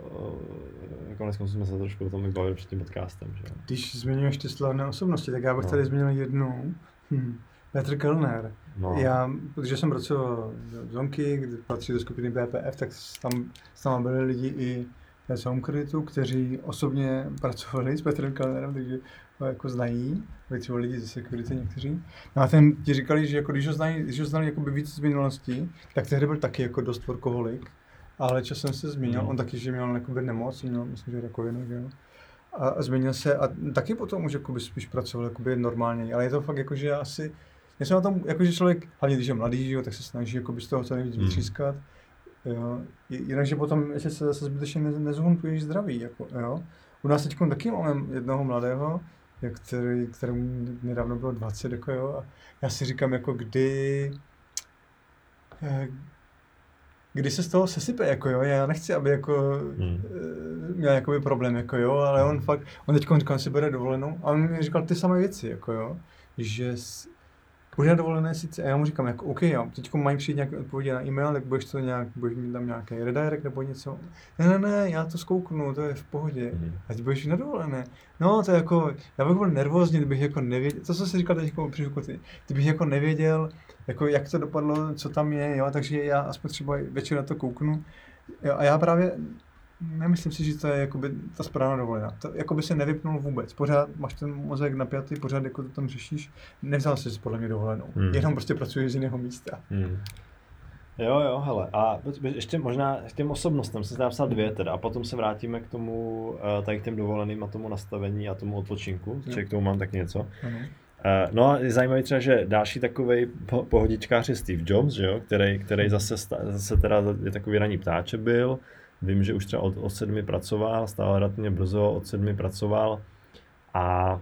eh, konec konců jsme se trošku o tom i bavili před tím podcastem. Že? Když zmiňuješ ty slavné osobnosti, tak já bych No. tady zmínil jednu. Hm. Petr Kellner. No. Já, protože jsem pracoval v Zonky, kde patří do skupiny BPF, tak tam, tam byli lidi i z Home Creditu, kteří osobně pracovali s Petrem Kellnerem, takže ho jako znají, byli třeba lidi ze security někteří. No a ten ti říkali, že jako, když ho, znají, když ho znali jakoby víc z minulosti, tak tehdy byl taky jako dost workoholik, ale časem se změnil, Hmm. on taky, že měl jakoby nemoc, měl, myslím, že rakovinu, že jo. A, a změnil se a taky potom už jakoby spíš pracoval jakoby normálně, ale je to fakt jako, že asi, já jsem na tom, jako, že člověk, hlavně když je mladý, jo, tak se snaží jakoby z toho co nejvíc Hmm. vytřískat. Jo. Jinakže potom, jestli se zase zbytečně ne, nezhuntuješ zdraví, jako, jo. U nás teď taky máme jednoho mladého, který, kterému nedávno bylo 20, jako jo, a já si říkám, jako kdy, eh, kdy se z toho sesype, jako jo, já nechci, aby jako Hmm. eh, měl jakoby problém, jako jo, ale on fakt, on teď říkal, si bere dovolenou a on mi říkal ty samé věci, jako jo, že na dovolené sice, a já mu říkám, jako OK, jo, teď mají přijít nějaké odpovědi na e-mail, tak budeš to nějak, budeš mít tam nějaký redirect nebo něco. Ne, ne, ne, já to zkouknu, to je v pohodě. Mhm. A ty budeš na dovolené. No, to je jako, já bych byl nervózní, kdybych jako nevěděl, to, co jsi říkal teď jako při ty, kdybych jako nevěděl, jako jak to dopadlo, co tam je, jo, takže já aspoň třeba večer na to kouknu. Jo, a já právě nemyslím si, že to je jakoby ta správná dovolená. To jakoby se nevypnul vůbec. Pořád máš ten mozek napjatý, pořád jako to tam řešíš. Nevzal jsi podle mě dovolenou. Hmm. Jenom prostě pracuješ z jiného místa. Hmm. Jo, jo, hele. A ještě možná k těm osobnostem jsem napsal dvě teda a potom se vrátíme k tomu, eh, tady k těm dovoleným a tomu nastavení a tomu odpočinku, že k tomu mám tak něco. Ano. Eh, No a je zajímavý třeba, že další takový po- pohodičkář je Steve Jobs, že jo? Který, který zase, sta- zase teda je takový raní ptáče byl. Vím, že už třeba od, od sedmi pracoval, stál relativně brzo, od sedmi pracoval a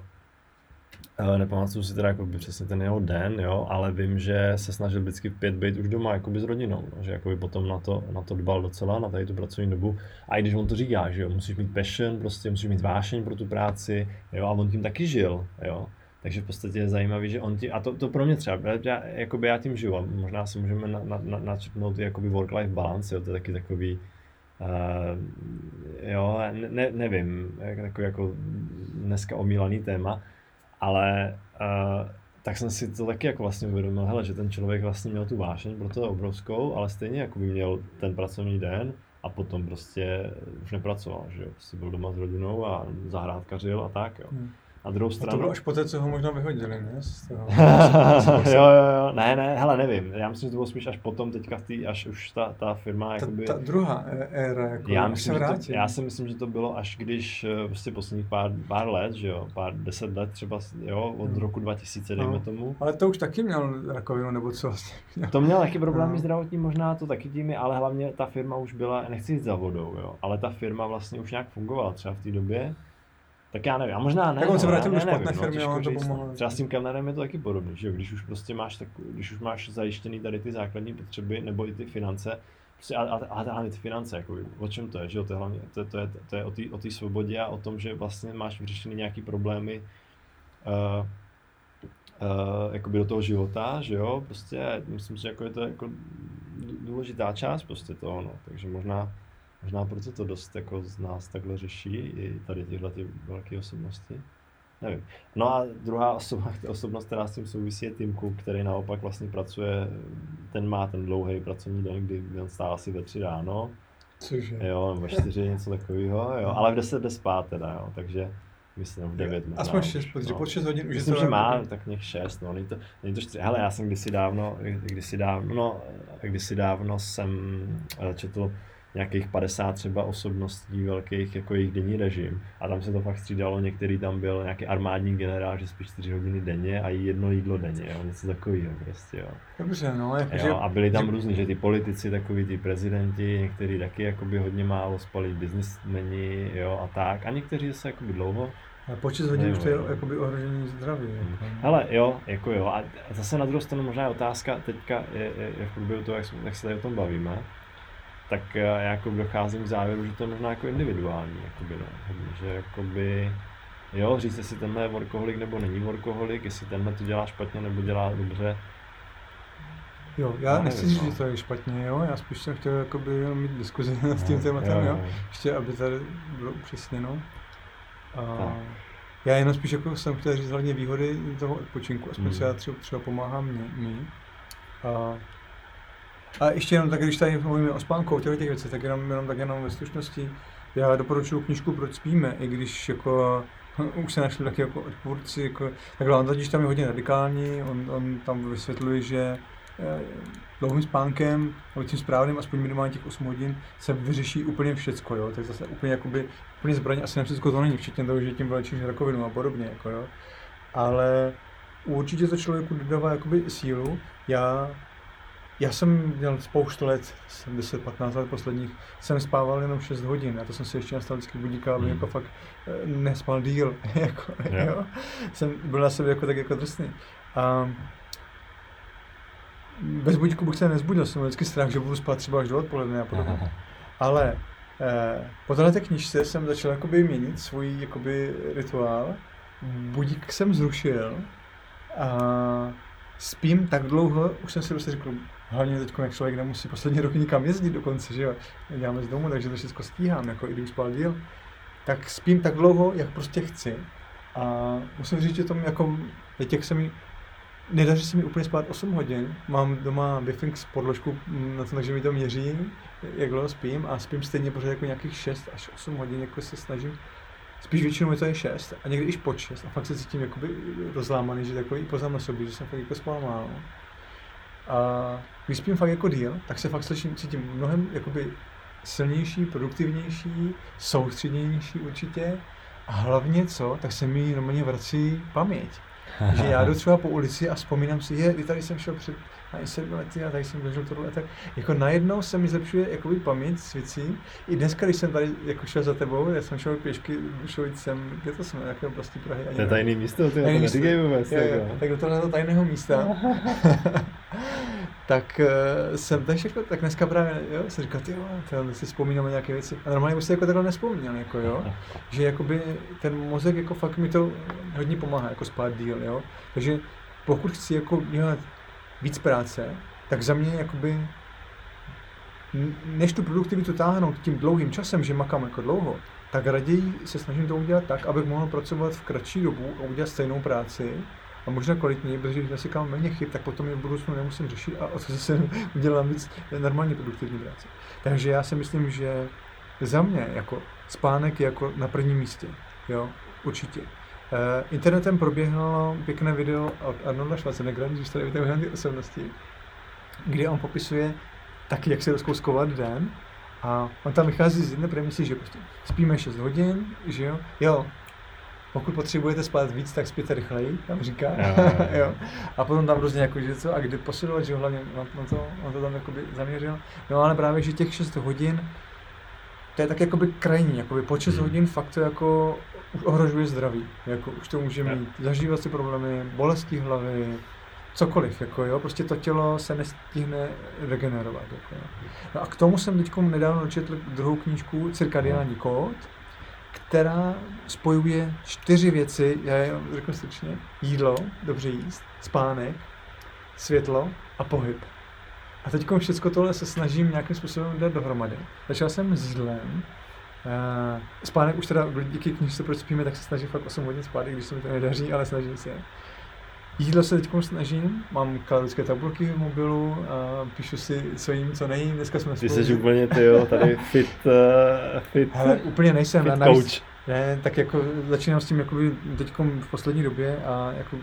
eh, nepamatuju si teda jako přesně ten jeho den, jo, ale vím, že se snažil vždycky v pět být už doma jakoby s rodinou, no, že jakoby potom na to, na to dbal docela, na tady tu pracovní dobu. A i když on to říká, že jo, musíš mít passion, prostě musíš mít vášeň pro tu práci, jo, a on tím taky žil, jo. Takže v podstatě je zajímavý, že on ti, a to, to pro mě třeba, já, jakoby já tím žiju a možná si můžeme na, na, na, načrtnout jakoby work-life balance, jo, to je taky takový, jo, ne, ne, nevím, jak, takový jako dneska omílaný téma, ale uh, tak jsem si to taky jako vlastně uvědomil, hele, že ten člověk vlastně měl tu vášeň pro to obrovskou, ale stejně jako by měl ten pracovní den a potom prostě už nepracoval, že jo, prostě byl doma s rodinou a zahrádkařil a tak, jo. Hmm. Na druhou A stranu... to bylo až poté, co ho možná vyhodili, ne? Z toho. jo, jo, jo, ne, ne, hele, nevím. Já myslím, že to bylo spíš až potom, teďka tý, až už ta, ta firma, ta, jakoby... ta druhá éra, jako, já, myslím, se vrátí. já si myslím, že to bylo až když eh, prostě posledních pár, pár let, že jo, pár deset let třeba, jo, od Hmm. roku 2000, dejme No. tomu. Ale to už taky měl rakovinu, nebo co vlastně. To měl taky problémy No. zdravotní, možná to taky tím, je, ale hlavně ta firma už byla, nechci jít za vodou, jo, ale ta firma vlastně už nějak fungovala třeba v té době. Tak já nevím, a možná ne. Tak on se no, vrátil já do špatné firmy, těžko ale to no. pomohlo. Třeba s tím kelnerem je to taky podobné, že jo, když už prostě máš, tak, když už máš zajištěný tady ty základní potřeby, nebo i ty finance, prostě a, a, a hlavně ty finance, jako, o čem to je, že jo, to je hlavně, to, je- to je, to je o té o svobodě a o tom, že vlastně máš vyřešený nějaký problémy, uh, uh, jakoby do toho života, že jo, prostě myslím si, že jako je to jako dů- důležitá část prostě toho, no, takže možná, možná proto to dost jako z nás takhle řeší i tady tyhle ty velké osobnosti. Nevím. No a druhá osoba, osobnost, která s tím souvisí, je Tim Cook, který naopak vlastně pracuje, ten má ten dlouhý pracovní den, kdy on stál asi ve tři ráno, Cože? jo, nebo ve čtyři, něco takového, jo, ale v deset jde spát teda, jo, takže myslím v devět možná. Aspoň 6, protože no. pod 6 hodin už Myslím, je to že má tak nějak šest, no, není to, není to čtyři. Hele, já jsem kdysi dávno, kdysi dávno, no, kdysi dávno jsem eh, četl nějakých 50 třeba osobností velkých, jako jejich denní režim. A tam se to fakt střídalo, některý tam byl nějaký armádní generál, že spí 4 hodiny denně a jí jedno jídlo denně, jo, něco takového prostě, jo. Dobře, no, jakože... jo. A byli tam že- různí, že ty politici, takový ty prezidenti, někteří taky jakoby hodně málo spali, biznismeni, jo, a tak. A někteří se jakoby dlouho, Ale po 6 hodin už to je jakoby ohrožení zdraví. Jako. Hele, jo, jako jo. A zase na druhou stranu možná je otázka, teďka je, je, je v průběhu toho, jak, jak se tady o tom bavíme, tak eh, já jako docházím k závěru, že to je možná jako individuální, jakoby, no. Hodně, že jakoby, jo, říct, jestli tenhle je workoholik nebo není workoholik, jestli tenhle to dělá špatně nebo dělá dobře, Jo, já Já nechci říct, no. že to je špatně, jo, já spíš jsem chtěl jakoby jenom mít diskuzi s tím No, tématem, jo, jo, jo. ještě aby tady bylo upřesněno. A Tak. já jenom spíš jako jsem chtěl říct hlavně výhody toho odpočinku, aspoň Hmm. co já třeba, třeba pomáhám mě, mi. A, a ještě jenom tak, když tady mluvíme o spánku, o těch věcech, tak jenom, jenom tak jenom ve stručnosti, já doporučuji knížku Proč spíme, i když jako už se našli taky jako odpůrci, jako, takhle on totiž tam je hodně radikální, on, on tam vysvětluje, že eh, dlouhým spánkem, nebo tím správným, aspoň minimálně těch 8 hodin, se vyřeší úplně všecko, jo, tak zase úplně jakoby, úplně zbraň asi na všecko to není, včetně toho, že tím vylečíš rakovinu a podobně, jako jo. Ale určitě to člověku dodává jakoby sílu. Já, já jsem měl spoustu let, jsem 10-15 let posledních, jsem spával jenom 6 hodin a to jsem si ještě nastavil vždycky budíka, aby Hmm. jako fakt eh, nespal díl, jako, Jo. jo. Jsem byl na sebe jako tak jako drsný. A bez budíku bych se nezbudil, jsem měl vždycky strach, že budu spát třeba až do odpoledne a podobně. Ale eh, po této knižce jsem začal jakoby měnit svůj jakoby rituál. Budík jsem zrušil a spím tak dlouho, už jsem si prostě řekl, hlavně teď, jak člověk nemusí poslední roky nikam jezdit dokonce, že jo, děláme z domu, takže to všechno stíhám, jako i když spal díl, tak spím tak dlouho, jak prostě chci. A musím říct, že to mi jako, teď jak se mi Nedaří se mi úplně spát 8 hodin. Mám doma Bifinx podložku mm, na to, takže mi to měří, jak dlouho spím a spím stejně pořád jako nějakých 6 až 8 hodin, jako se snažím. Spíš většinou je to je 6 a někdy i pod 6 a fakt se cítím jakoby rozlámaný, že takový poznám na sobě, že jsem fakt jako spal málo. A když spím fakt jako díl, tak se fakt slyším, cítím mnohem jakoby silnější, produktivnější, soustředěnější určitě. A hlavně co, tak se mi normálně vrací paměť. Že já jdu třeba po ulici a vzpomínám si, je, tady jsem šel před ani sedmi lety a tady jsem zažil tohle, tak jako najednou se mi zlepšuje jakoby paměť s věcí. I dneska, když jsem tady jako šel za tebou, já jsem šel pěšky Bušovicem, kde to jsme, jaké oblasti Prahy? Ani To je tajný místo, ty to Tajný místo. vůbec. Jo, jo, jako. tak do tohoto tajného místa. tak uh, jsem tak všechno, tak dneska právě, jo, jsem říkal, ty jo, si vzpomínám na nějaké věci. A normálně bych si jako takhle nespomněl, jako jo. Že jakoby ten mozek jako fakt mi to hodně pomáhá, jako spát díl, jo. Takže pokud chci jako dělat víc práce, tak za mě jakoby než tu produktivitu táhnout tím dlouhým časem, že makám jako dlouho, tak raději se snažím to udělat tak, abych mohl pracovat v kratší dobu a udělat stejnou práci a možná kvalitněji, protože když nasekám méně chyb, tak potom je v budoucnu nemusím řešit a o to zase udělám víc normálně produktivní práce. Takže já si myslím, že za mě jako spánek je jako na prvním místě, jo, určitě. Internetem proběhlo pěkné video od Arnolda Schwarzeneggera, když tady vytáhneme ty osobnosti, kde on popisuje taky, jak se rozkouskovat den. A on tam vychází z jedné premisy, že prostě spíme 6 hodin, že jo, jo, pokud potřebujete spát víc, tak spíte rychleji, tam říká. Jo, jo. A potom tam různě jako, že co, a kdy posilovat, že hlavně na, na to, on to tam jakoby zaměřil. No ale právě, že těch 6 hodin, to je tak jakoby krajní, jakoby po 6 hmm. hodin fakt to jako už ohrožuje zdraví. Jako už to může mít zažívací problémy, bolesti hlavy, cokoliv, jako jo, prostě to tělo se nestihne regenerovat. Jako, jo. No a k tomu jsem teď nedávno četl druhou knížku Cirkadiální kód, která spojuje čtyři věci, já je řeknu stručně, jídlo, dobře jíst, spánek, světlo a pohyb. A teď všechno tohle se snažím nějakým způsobem dát dohromady. Začal jsem s jídlem, Uh, spánek už teda díky knižce Proč spíme, tak se snažím fakt 8 hodin spát, když se mi to nedaří, ale snažím se. Jídlo se teď snažím, mám kalorické tabulky v mobilu a píšu si, co jim, co nejím. Dneska jsme Ty jsi úplně, ty jo, tady fit, uh, fit, Hele, úplně nejsem. Fit coach. Ne, tak jako začínám s tím jakoby teď v poslední době a jako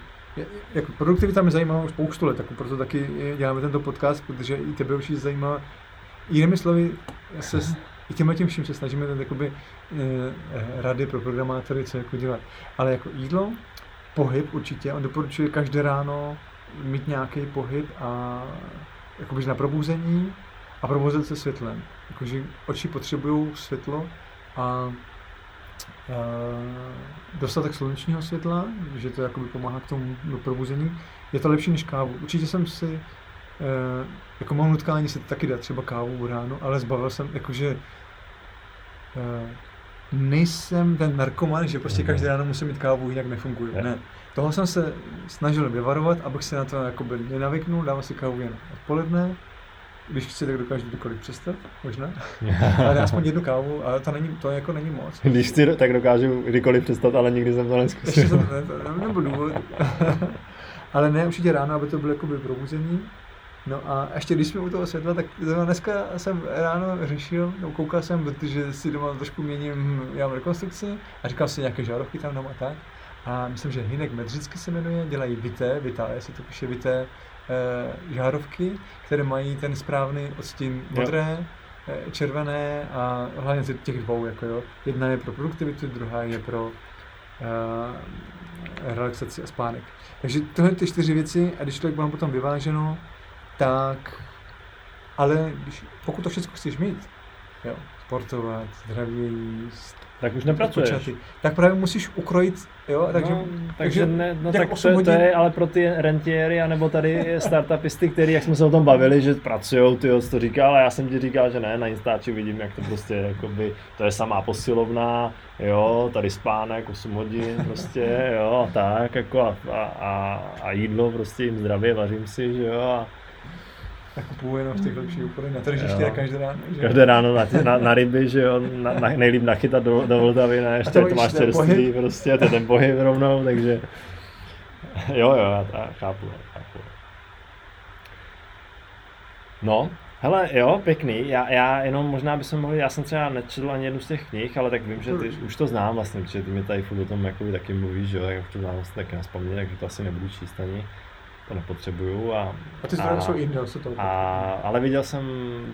jako produktivita mě zajímá už spoustu let, jako proto taky děláme tento podcast, protože i tebe už zajímá. Jinými slovy, se i těmhle tím vším se snažíme ten jakoby, eh, rady pro programátory, co jako dělat. Ale jako jídlo, pohyb určitě, on doporučuje každé ráno mít nějaký pohyb a jakoby na probuzení a probuzet se světlem. Jakože oči potřebují světlo a dostatek slunečního světla, že to jakoby pomáhá k tomu probuzení. Je to lepší než kávu. Určitě jsem si jako mám nutkání si taky dát třeba kávu ráno, ale zbavil jsem, jakože eh, nejsem ten narkoman, že prostě každý ráno musím mít kávu, jinak nefunguju. Ne. Toho jsem se snažil vyvarovat, abych se na to jakoby nenavyknul, dával si kávu jen odpoledne, když chci, tak dokážu kdykoliv přestat, možná. ale aspoň jednu kávu, ale to, není, to jako není moc. Když chci, tak dokážu kdykoliv přestat, ale nikdy jsem to neskusil. Ještě jsem, ne, to nebudu důvod. ale ne, určitě ráno, aby to bylo jakoby probuzení. No a ještě když jsme u toho světla, tak dneska jsem ráno řešil, no koukal jsem, protože si doma trošku měním, já mám rekonstrukci a říkal si nějaké žárovky tam doma tak. A myslím, že Hinek Medřicky se jmenuje, dělají vité, vité, jestli to píše vité, e, žárovky, které mají ten správný odstín modré, e, červené a hlavně těch dvou, jako jo. Jedna je pro produktivitu, druhá je pro e, relaxaci a spánek. Takže tohle ty čtyři věci a když člověk má potom vyváženo, tak ale když, pokud to všechno chceš mít, jo, sportovat, zdravě jíst, tak už nepracuješ. Počaty, tak právě musíš ukrojit, jo, takže, no, takže, takže ne, no tak to, hodin... to, je ale pro ty rentiéry, anebo tady startupisty, který, jak jsme se o tom bavili, že pracují, ty to říkal, ale já jsem ti říkal, že ne, na Instači vidím, jak to prostě, jakoby, to je samá posilovna, jo, tady spánek 8 hodin, prostě, jo, a tak, jako a, a, a jídlo, prostě jim zdravě, vařím si, že jo, a, kupuju jenom v těch lepších obchodech. Na tržišti a každé ráno. Že? Každé ráno na, na, na ryby, že jo, na, na, nejlíp nachytat do, do Vltavy, ne, ještě to, to máš čerstvý prostě, to je ten pohyb rovnou, takže jo, jo, já, já chápu, chápu. No, hele, jo, pěkný, já, já jenom možná bych mohl, já jsem třeba nečetl ani jednu z těch knih, ale tak vím, že ty, už to znám vlastně, protože ty mi tady furt o tom jakoby taky mluvíš, že jo, tak už to znám vlastně taky na takže to asi nebudu číst ani to nepotřebuju. A, a ty zdroje jsou jiné, se to a, Ale viděl jsem,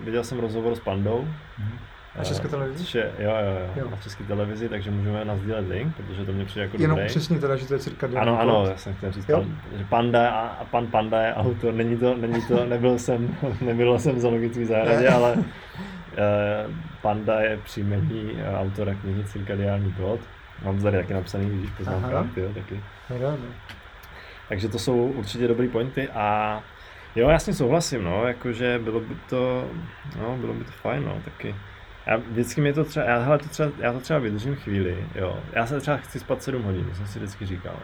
viděl jsem rozhovor s Pandou. Mm-hmm. Na české televizi? Že, jo, jo, jo, jo, na české televizi, takže můžeme nazdílet link, protože to mě přijde jako Jenom dobrý. přesně teda, že to je cirka Ano, ano, já jsem chtěl říct, pan, že Panda a, a pan Panda je autor, není to, není to, nebyl jsem, nebyl jsem v zoologické zahradě, ale uh, Panda je příjmení uh, autora knihy Cirkadiální kód. Mám tady taky napsaný, když poznámka, taky. No, takže to jsou určitě dobrý pointy a jo, já s tím souhlasím, no, jakože bylo by to, no, bylo by to fajn, no, taky. Já vždycky mi to třeba, já, hele, to třeba, já to třeba vydržím chvíli, jo. Já se třeba chci spát 7 hodin, to jsem si vždycky říkal.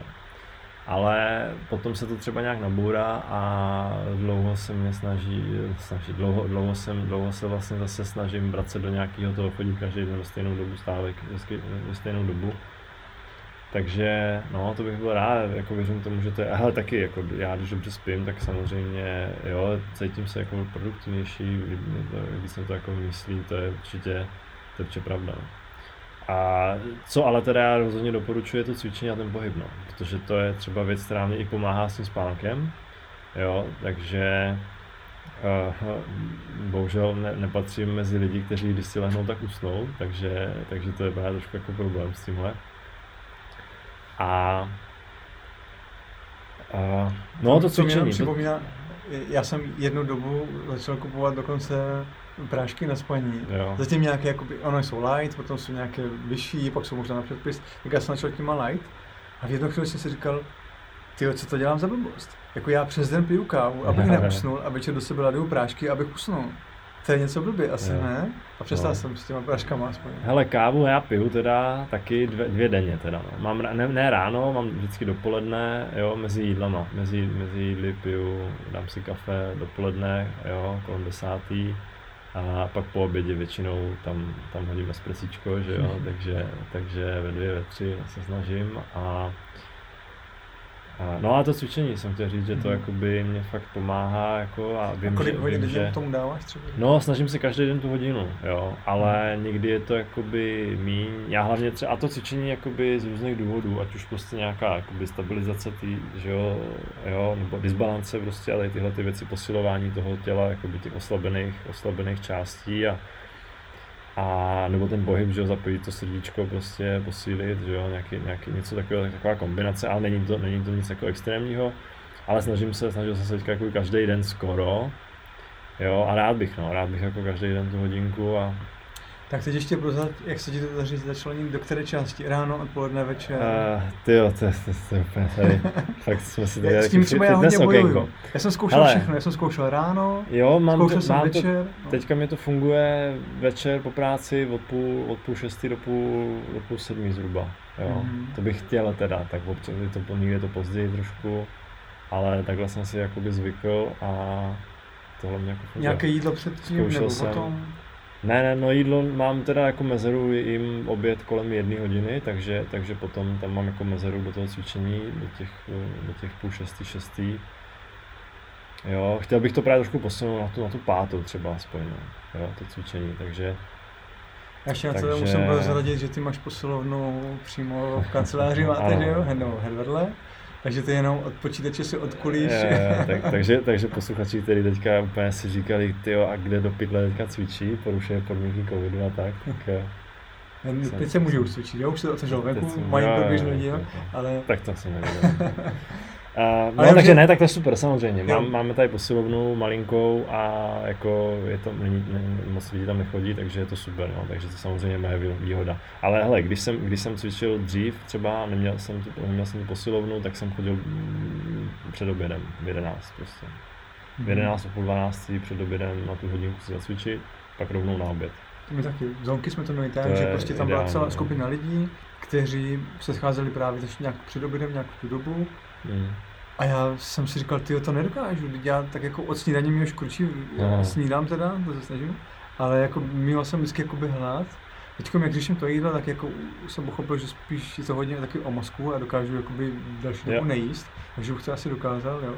Ale potom se to třeba nějak nabourá a dlouho se mě snaží, snaží dlouho, dlouho, jsem, dlouho se vlastně zase snažím vracet do nějakého toho chodím každý den ve stejnou dobu stávek, ve stejnou dobu. Takže no, to bych byl rád, jako věřím tomu, že to je, ale taky, jako já když dobře spím, tak samozřejmě, jo, cítím se jako produktivnější, když se to jako myslí, to je určitě, to je určitě pravda. No. a co ale teda já rozhodně doporučuji, je to cvičení a ten pohyb, no. protože to je třeba věc, která mě i pomáhá s tím spánkem, jo, takže uh, bohužel ne, nepatřím mezi lidi, kteří když si lehnou, tak usnou, takže, takže to je právě trošku jako problém s tímhle. A uh, no to cvičení. Připomíná, já jsem jednu dobu začal kupovat dokonce prášky na spaní. Jo. Zatím nějaké, jakoby, ono jsou light, potom jsou nějaké vyšší, pak jsou možná na předpis. Tak já jsem začal těma light a v jednu chvíli jsem si říkal, ty co to dělám za blbost? Jako já přes den piju kávu, abych neusnul a večer do sebe laduju prášky, abych usnul. To je něco blbý, asi jo. ne? A přestal no. jsem s těma práškama aspoň. Hele, kávu já piju teda taky dvě, dvě denně teda. No. Mám, ne, ne, ráno, mám vždycky dopoledne, jo, mezi jídlama. Mezi, mezi jídly piju, dám si kafe dopoledne, jo, kolem desátý. A pak po obědě většinou tam, tam hodím espresíčko, že jo, takže, takže ve dvě, ve tři se snažím a No a to cvičení jsem chtěl říct, že to mm. jakoby mě fakt pomáhá jako a vím, a kolik hodin vím, že... tomu dáváš třeba? No snažím se každý den tu hodinu, jo, ale mm. někdy je to jakoby míň, já hlavně třeba, a to cvičení jakoby z různých důvodů, ať už prostě nějaká jakoby stabilizace tý, že jo, jo, nebo disbalance prostě, ale tyhle ty věci, posilování toho těla, jakoby těch oslabených, oslabených částí a a nebo ten pohyb, že zapojit to srdíčko, prostě posílit, že jo, nějaký, nějaký něco takového, taková kombinace, ale není to, není to nic jako extrémního, ale snažím se, snažil jsem se teďka jako každý den skoro, jo, a rád bych, no, rád bych jako každý den tu hodinku a tak teď ještě prozad, jak se ti to daří začlenit, do které části? Ráno, odpoledne, večer? Uh, ty jo, to, to, to, to úplně tady, fakt jsme si tady S tím třeba já hodně bojuju. Já jsem zkoušel Hele, všechno, já jsem zkoušel ráno, jo, mám zkoušel to, jsem mám večer. To, no. Teďka mi to funguje večer po práci od půl, od půl šestý do půl, do půl sedmí zhruba. Jo. Mm. To bych chtěl teda, tak občas je to, je to později trošku, ale takhle jsem si jakoby zvykl a tohle mě jako funguje. Nějaké jídlo předtím nebo jsem, potom? Ne, ne, no jídlo mám teda jako mezeru jim oběd kolem jedné hodiny, takže, takže potom tam mám jako mezeru do toho cvičení, do těch, do těch půl šestý, šestý. Jo, chtěl bych to právě trošku posunout na tu, na tu pátou třeba aspoň, no. jo, to cvičení, takže... Ještě na takže... to musím prozradit, že ty máš posilovnu přímo v kanceláři, máte, že jo, hned vedle. Takže ty jenom od počítače si odkulíš. Je, tak, takže, takže posluchači, kteří teďka úplně si říkali, ty a kde do pytle teďka cvičí, porušuje podmínky covidu a tak, tak Teď se můžu už cvičit, já už se otevřel venku, mají průběžný díl, ale... Tak to jsem nevěděl. Uh, no, takže ne, tak to je super, samozřejmě. Mám, máme tady posilovnu malinkou a jako je to, není, ne, moc lidí tam nechodí, takže je to super, no, takže to samozřejmě moje výhoda. Ale hele, když jsem, když jsem cvičil dřív, třeba neměl jsem, tu, neměl jsem tu posilovnu, tak jsem chodil mm, před obědem, v 11 prostě. V 11 mhm. půl 12 před obědem na tu hodinku si zacvičit, pak rovnou na oběd. To my taky. Zonky jsme to měli tak, že prostě tam byla celá skupina lidí, kteří se scházeli právě nějak před obědem, nějakou tu dobu Hmm. A já jsem si říkal, ty to nedokážu, já tak jako od snídaní mi už kručí, snídám teda, to se snažím, ale jako měl jsem vždycky jakoby hlad. Teď, jak řeším to jídlo, tak jako jsem pochopil, že spíš je to hodně taky o mozku a dokážu jakoby další dobu nejíst, takže bych to asi dokázal, jo.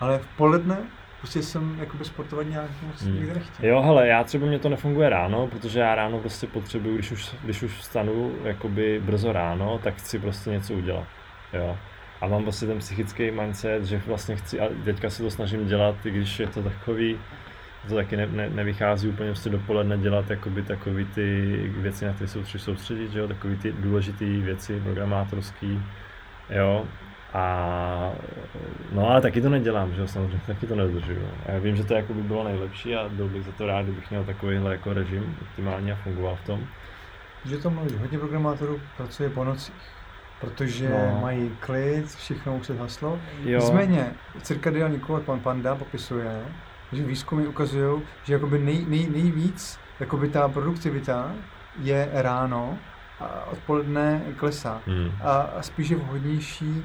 Ale v poledne prostě jsem jakoby sportovat nějak moc hmm. nikdy nechtěl. Jo, hele, já třeba mě to nefunguje ráno, protože já ráno prostě potřebuju, když už, když už vstanu jakoby brzo ráno, tak chci prostě něco udělat, jo. A mám prostě ten psychický mindset, že vlastně chci, a teďka se to snažím dělat, i když je to takový, to taky ne, ne, nevychází úplně prostě dopoledne dělat jakoby takový ty věci, na které se potřebuji soustředit, že jo, takový ty důležité věci programátorský, jo, a no ale taky to nedělám, že jo, samozřejmě taky to nedržuju. Já vím, že to jako by bylo nejlepší a byl bych za to rád, kdybych měl takovýhle jako režim optimálně a fungoval v tom. Že to mluví, hodně programátorů pracuje po nocích protože no. mají klid, všechno už se haslo. Jo. Nicméně, cirkadiální kód pan Panda popisuje, že výzkumy ukazují, že jakoby nej, nej, nejvíc jakoby ta produktivita je ráno a odpoledne klesá. Hmm. A, a spíš je vhodnější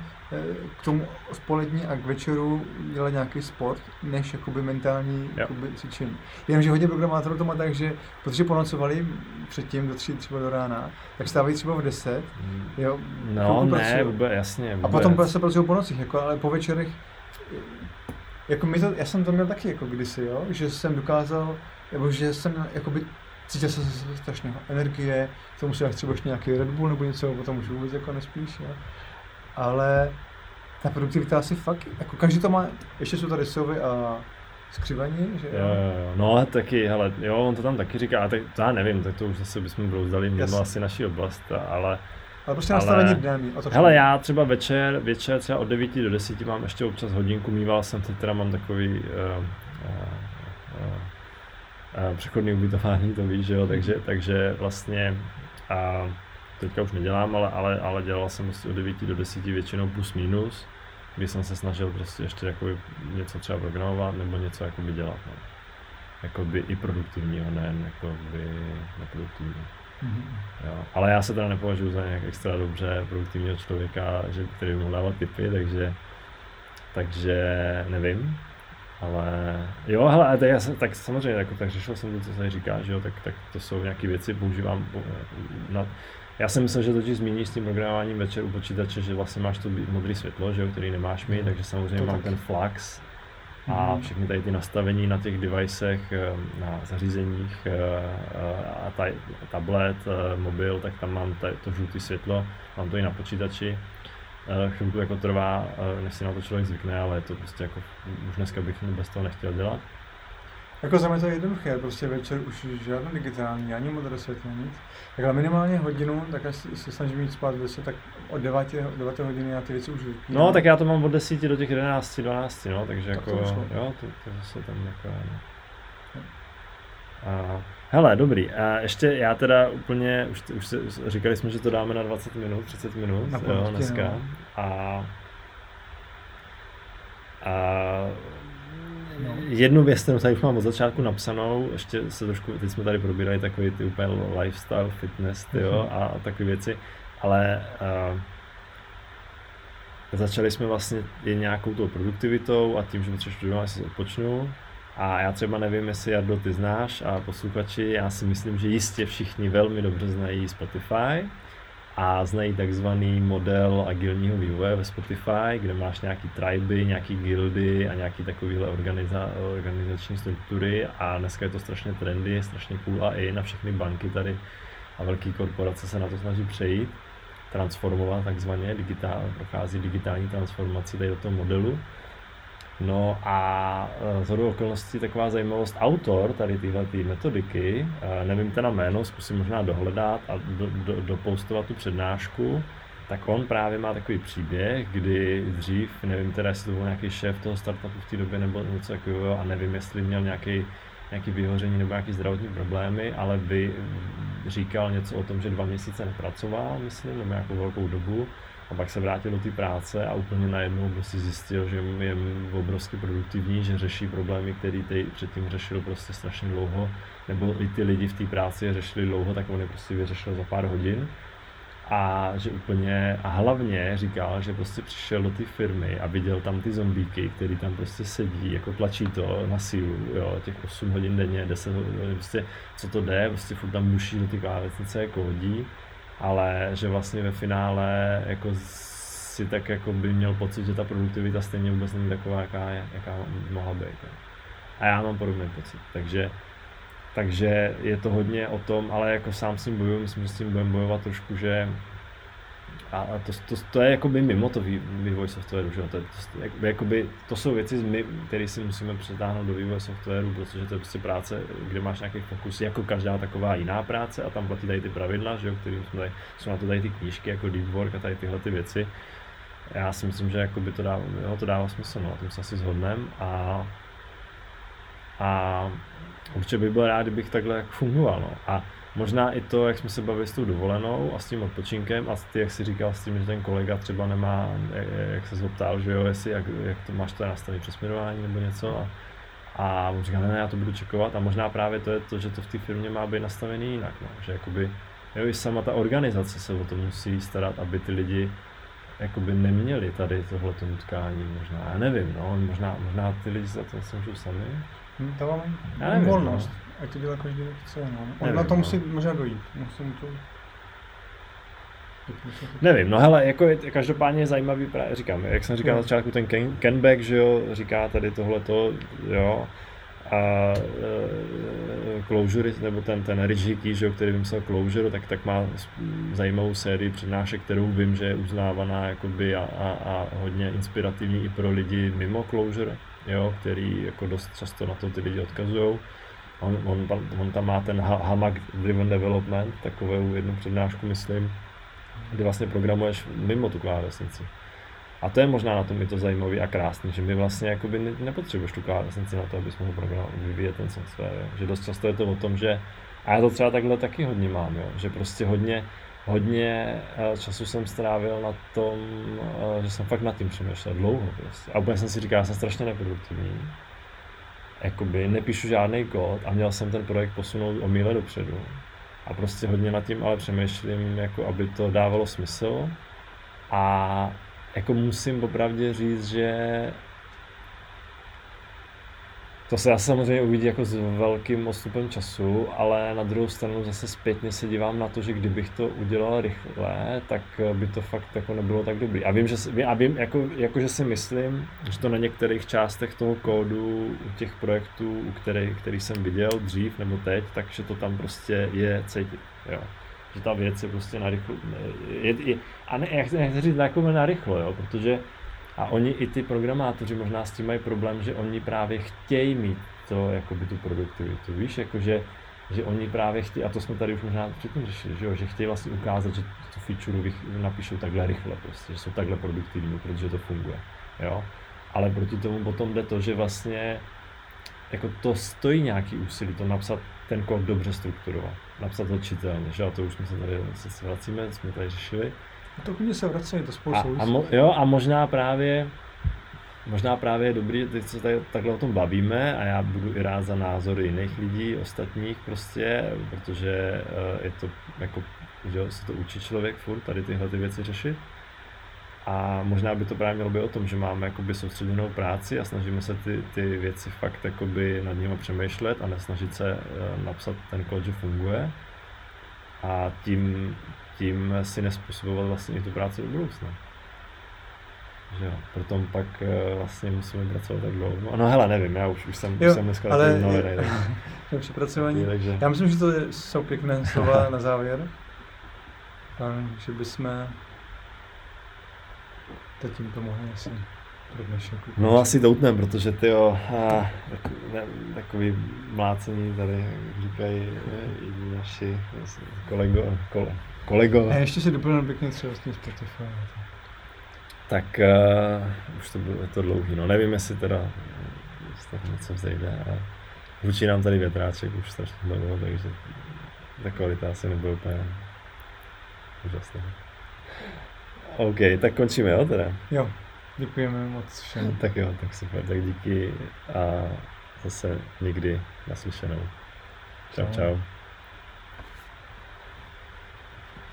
k tomu odpolední a k večeru dělat nějaký sport, než jakoby mentální jakoby, cvičení. Jenomže hodně programátorů to má tak, že protože ponocovali předtím do tři třeba do rána, tak stávají třeba v 10. Mm. Jo, no ne, vůbec, jasně. Vůbec. A potom se pracují po nocích, jako, ale po večerech jako my to, já jsem to měl taky jako kdysi, jo, že jsem dokázal, nebo že jsem jakoby cítil jsem se strašně energie, k tomu si dát třeba ještě nějaký Red Bull nebo něco, potom už vůbec jako nespíš, jo. Ale ta produktivita asi fakt, jako každý to má, ještě jsou tady sovy a skřivaní, že jo? Jo, no taky, hele, jo, on to tam taky říká, a tak to já nevím, tak to už zase bychom brouzdali mimo asi naší oblast, ale ale prostě nastavení dne o to Hele, já třeba večer, večer třeba od 9 do 10 mám ještě občas hodinku, mýval jsem, teď teda mám takový uh, uh, uh, přechodný ubytování, to víš, že jo, takže, takže vlastně uh, teďka už nedělám, ale, ale, ale dělal jsem prostě od 9 do 10 většinou plus minus, kdy jsem se snažil prostě ještě jako něco třeba programovat nebo něco jako by dělat. No. Jakoby i produktivního, ne jakoby neproduktivního. Mm-hmm. Jo. Ale já se teda nepovažuji za nějak extra dobře produktivního člověka, že, který by mohl dávat tipy, takže, takže nevím. Ale jo, hele, tak, já, tak samozřejmě, jako, tak řešil jsem to, co se říká, že jo, tak, tak to jsou nějaké věci, používám na, já jsem myslel, že totiž zmíníš s tím programováním večer u počítače, že vlastně máš to modré světlo, že jo, který nemáš mít, takže samozřejmě to mám taky. ten flax, a mhm. všechny tady ty nastavení na těch devicech, eh, na zařízeních, eh, a taj, tablet, eh, mobil, tak tam mám tady to žluté světlo, mám to i na počítači. Chvilku jako trvá, než si na to člověk zvykne, ale je to prostě jako, už dneska bych bez toho nechtěl dělat. Jako za mě to je jednoduché, prostě večer už žádné digitální, ani modré světlo, nic. Tak ale minimálně hodinu, tak asi se snažím jít spát zase, tak od 9, 9 hodiny já ty věci už vypínám. No, tak já to mám od 10 do těch 11, 12, no, takže tak jako, to jo, to, to zase tam jako, no. A, hele, dobrý. A ještě já teda úplně, už, už se, říkali jsme, že to dáme na 20 minut, 30 minut, na jo, dneska. No. A, a. Jednu věc, kterou tady už mám od začátku napsanou, ještě se trošku, teď jsme tady probírali takový ty úplně lifestyle, fitness, ty, jo, mhm. a, a takové věci, ale uh, začali jsme vlastně i nějakou tou produktivitou a tím, že potřebuješ studovat, si odpočnu. A já třeba nevím, jestli Jardo ty znáš a posluchači, já si myslím, že jistě všichni velmi dobře znají Spotify a znají takzvaný model agilního vývoje ve Spotify, kde máš nějaký triby, nějaký guildy a nějaký takovýhle organiza, organizační struktury. A dneska je to strašně trendy, strašně cool a i na všechny banky tady a velké korporace se na to snaží přejít, transformovat takzvaně, digitál, prochází digitální transformaci tady do toho modelu No a z hodou okolností taková zajímavost, autor tady tyhle ty metodiky, e, nevím teda jméno, zkusím možná dohledat a do, do, dopostovat tu přednášku, tak on právě má takový příběh, kdy dřív, nevím teda, jestli to byl nějaký šéf toho startupu v té době nebo něco takového a nevím, jestli měl nějaký, nějaký vyhoření nebo nějaký zdravotní problémy, ale by říkal něco o tom, že dva měsíce nepracoval, myslím, nebo nějakou velkou dobu a pak se vrátil do té práce a úplně najednou prostě zjistil, že je obrovsky produktivní, že řeší problémy, které teď předtím řešil prostě strašně dlouho, nebo i ty lidi v té práci řešili dlouho, tak on je prostě vyřešil za pár hodin. A že úplně, a hlavně říkal, že prostě přišel do té firmy a viděl tam ty zombíky, který tam prostě sedí, jako tlačí to na sílu, jo, těch 8 hodin denně, 10 hodin, prostě co to jde, prostě furt tam muší do ty klávesnice jako hodí ale že vlastně ve finále jako si tak jako by měl pocit, že ta produktivita stejně vůbec není taková, jaká, je, jaká mohla být. A já mám podobný pocit, takže, takže je to hodně o tom, ale jako sám s tím bojuju, myslím, že s tím budeme bojovat trošku, že a, a to, to, to, je jakoby mimo to vývoj softwaru, že? To, to, jakoby, to jsou věci, které si musíme přetáhnout do vývoje softwaru, protože to je prostě práce, kde máš nějaký fokus, jako každá taková jiná práce a tam platí tady ty pravidla, že jo, kterým jsme tady, jsou na to tady ty knížky, jako Deep Work a tady tyhle ty věci. Já si myslím, že jakoby to, dává, jo, to dává smysl, no, a tím se asi shodneme a, a určitě bych byl rád, kdybych takhle fungoval, no. A Možná i to, jak jsme se bavili s tou dovolenou a s tím odpočinkem a ty, jak jsi říkal s tím, že ten kolega třeba nemá, jak se zeptal, že jo, jestli, jak, jak to máš to nastavit přesměrování nebo něco a, a on říká, ne, ne, já to budu čekovat a možná právě to je to, že to v té firmě má být nastavený jinak, no. že jakoby, jo, i sama ta organizace se o to musí starat, aby ty lidi jakoby neměli tady tohle nutkání možná, já nevím, no, možná, možná ty lidi za to se můžou sami. Hm, to mám volnost. No ať to dělá každý jak chce. No. On Nevím, na to musí no. možná dojít. Musím to... Nevím, no hele, jako je, každopádně je zajímavý, právě říkám, jak jsem říkal na začátku, ten Ken, Kenback, že jo, říká tady tohleto, jo, a uh, Closure, nebo ten, ten Rich Hickey, že, který vymyslel Closure, tak, tak má zajímavou sérii přednášek, kterou vím, že je uznávaná jakoby a, a, a hodně inspirativní i pro lidi mimo Closure, jo, který jako dost často na to ty lidi odkazují. On, on, on tam má ten Hammock Driven Development, takovou jednu přednášku, myslím, kdy vlastně programuješ mimo tu klávesnici. A to je možná na tom i to zajímavé a krásné, že my vlastně jakoby nepotřebuješ tu klávesnici na to, abys mohl vyvíjet ten software. Jo. Že dost často je to o tom, že a já to třeba takhle taky hodně mám, jo. že prostě hodně, hodně eh, času jsem strávil na tom, eh, že jsem fakt nad tím přemýšlel dlouho prostě. A úplně jsem si říkal, já jsem strašně neproduktivní. Jakoby nepíšu žádný kód a měl jsem ten projekt posunout o míle dopředu. A prostě hodně nad tím ale přemýšlím, jako aby to dávalo smysl. A jako musím opravdu říct, že to se asi samozřejmě uvidí jako s velkým odstupem času, ale na druhou stranu zase zpětně se dívám na to, že kdybych to udělal rychle, tak by to fakt jako nebylo tak dobrý. A vím, že, a vím jako, jako, že si myslím, že to na některých částech toho kódu u těch projektů, u kterých, který jsem viděl dřív nebo teď, takže to tam prostě je cítit. Jo že ta věc je prostě narychlo, je, je, a ne, jak nechci říct jako narychlo, jo, protože a oni i ty programátoři možná s tím mají problém, že oni právě chtějí mít to, jakoby tu produktivitu, víš, jakože že oni právě chtějí, a to jsme tady už možná předtím řešili, že, jo, že chtějí vlastně ukázat, že tu feature napíšou takhle rychle, prostě, že jsou takhle produktivní, protože to funguje. Jo? Ale proti tomu potom jde to, že vlastně jako to stojí nějaký úsilí to napsat ten kód dobře strukturovat, napsat to čitelně, že a to už jsme se tady se vracíme, jsme tady řešili. To hodně se vrací, to spolu a, a, mo, jo, a možná právě Možná právě je dobrý, teď se tady, takhle o tom bavíme a já budu i rád za názory jiných lidí, ostatních prostě, protože uh, je to jako, že se to učí člověk furt tady tyhle ty věci řešit. A možná by to právě mělo být o tom, že máme jakoby soustředěnou práci a snažíme se ty, ty věci fakt jakoby nad nimi přemýšlet a nesnažit se uh, napsat ten kód, že funguje. A tím, tím si nespůsobovat vlastně i tu práci do budoucna. Že jo, proto pak uh, vlastně musíme pracovat tak dlouho. No hele, nevím, já už, už jsem, jo, už jsem dneska ale unavený. Tak... přepracování. Takže... Já myslím, že to jsou pěkné slova na závěr. A že bychom teď tím to mohli asi. No asi to utnem, protože ty jo, takový mlácení tady, jak říkají i naši kolego, kole, kolegové. A ještě si doplnil pěkně třeba s tím Spotify. Tak uh, už to bylo to dlouhý, no nevím, jestli teda jestli něco vzejde, ale vůči nám tady větráček už strašně dlouho, takže ta kvalita asi nebyla úplně úžasná. OK, tak končíme, jo teda? Jo, děkujeme moc všem. Tak jo, tak super, tak díky a zase někdy naslyšenou. Čau, čau. čau.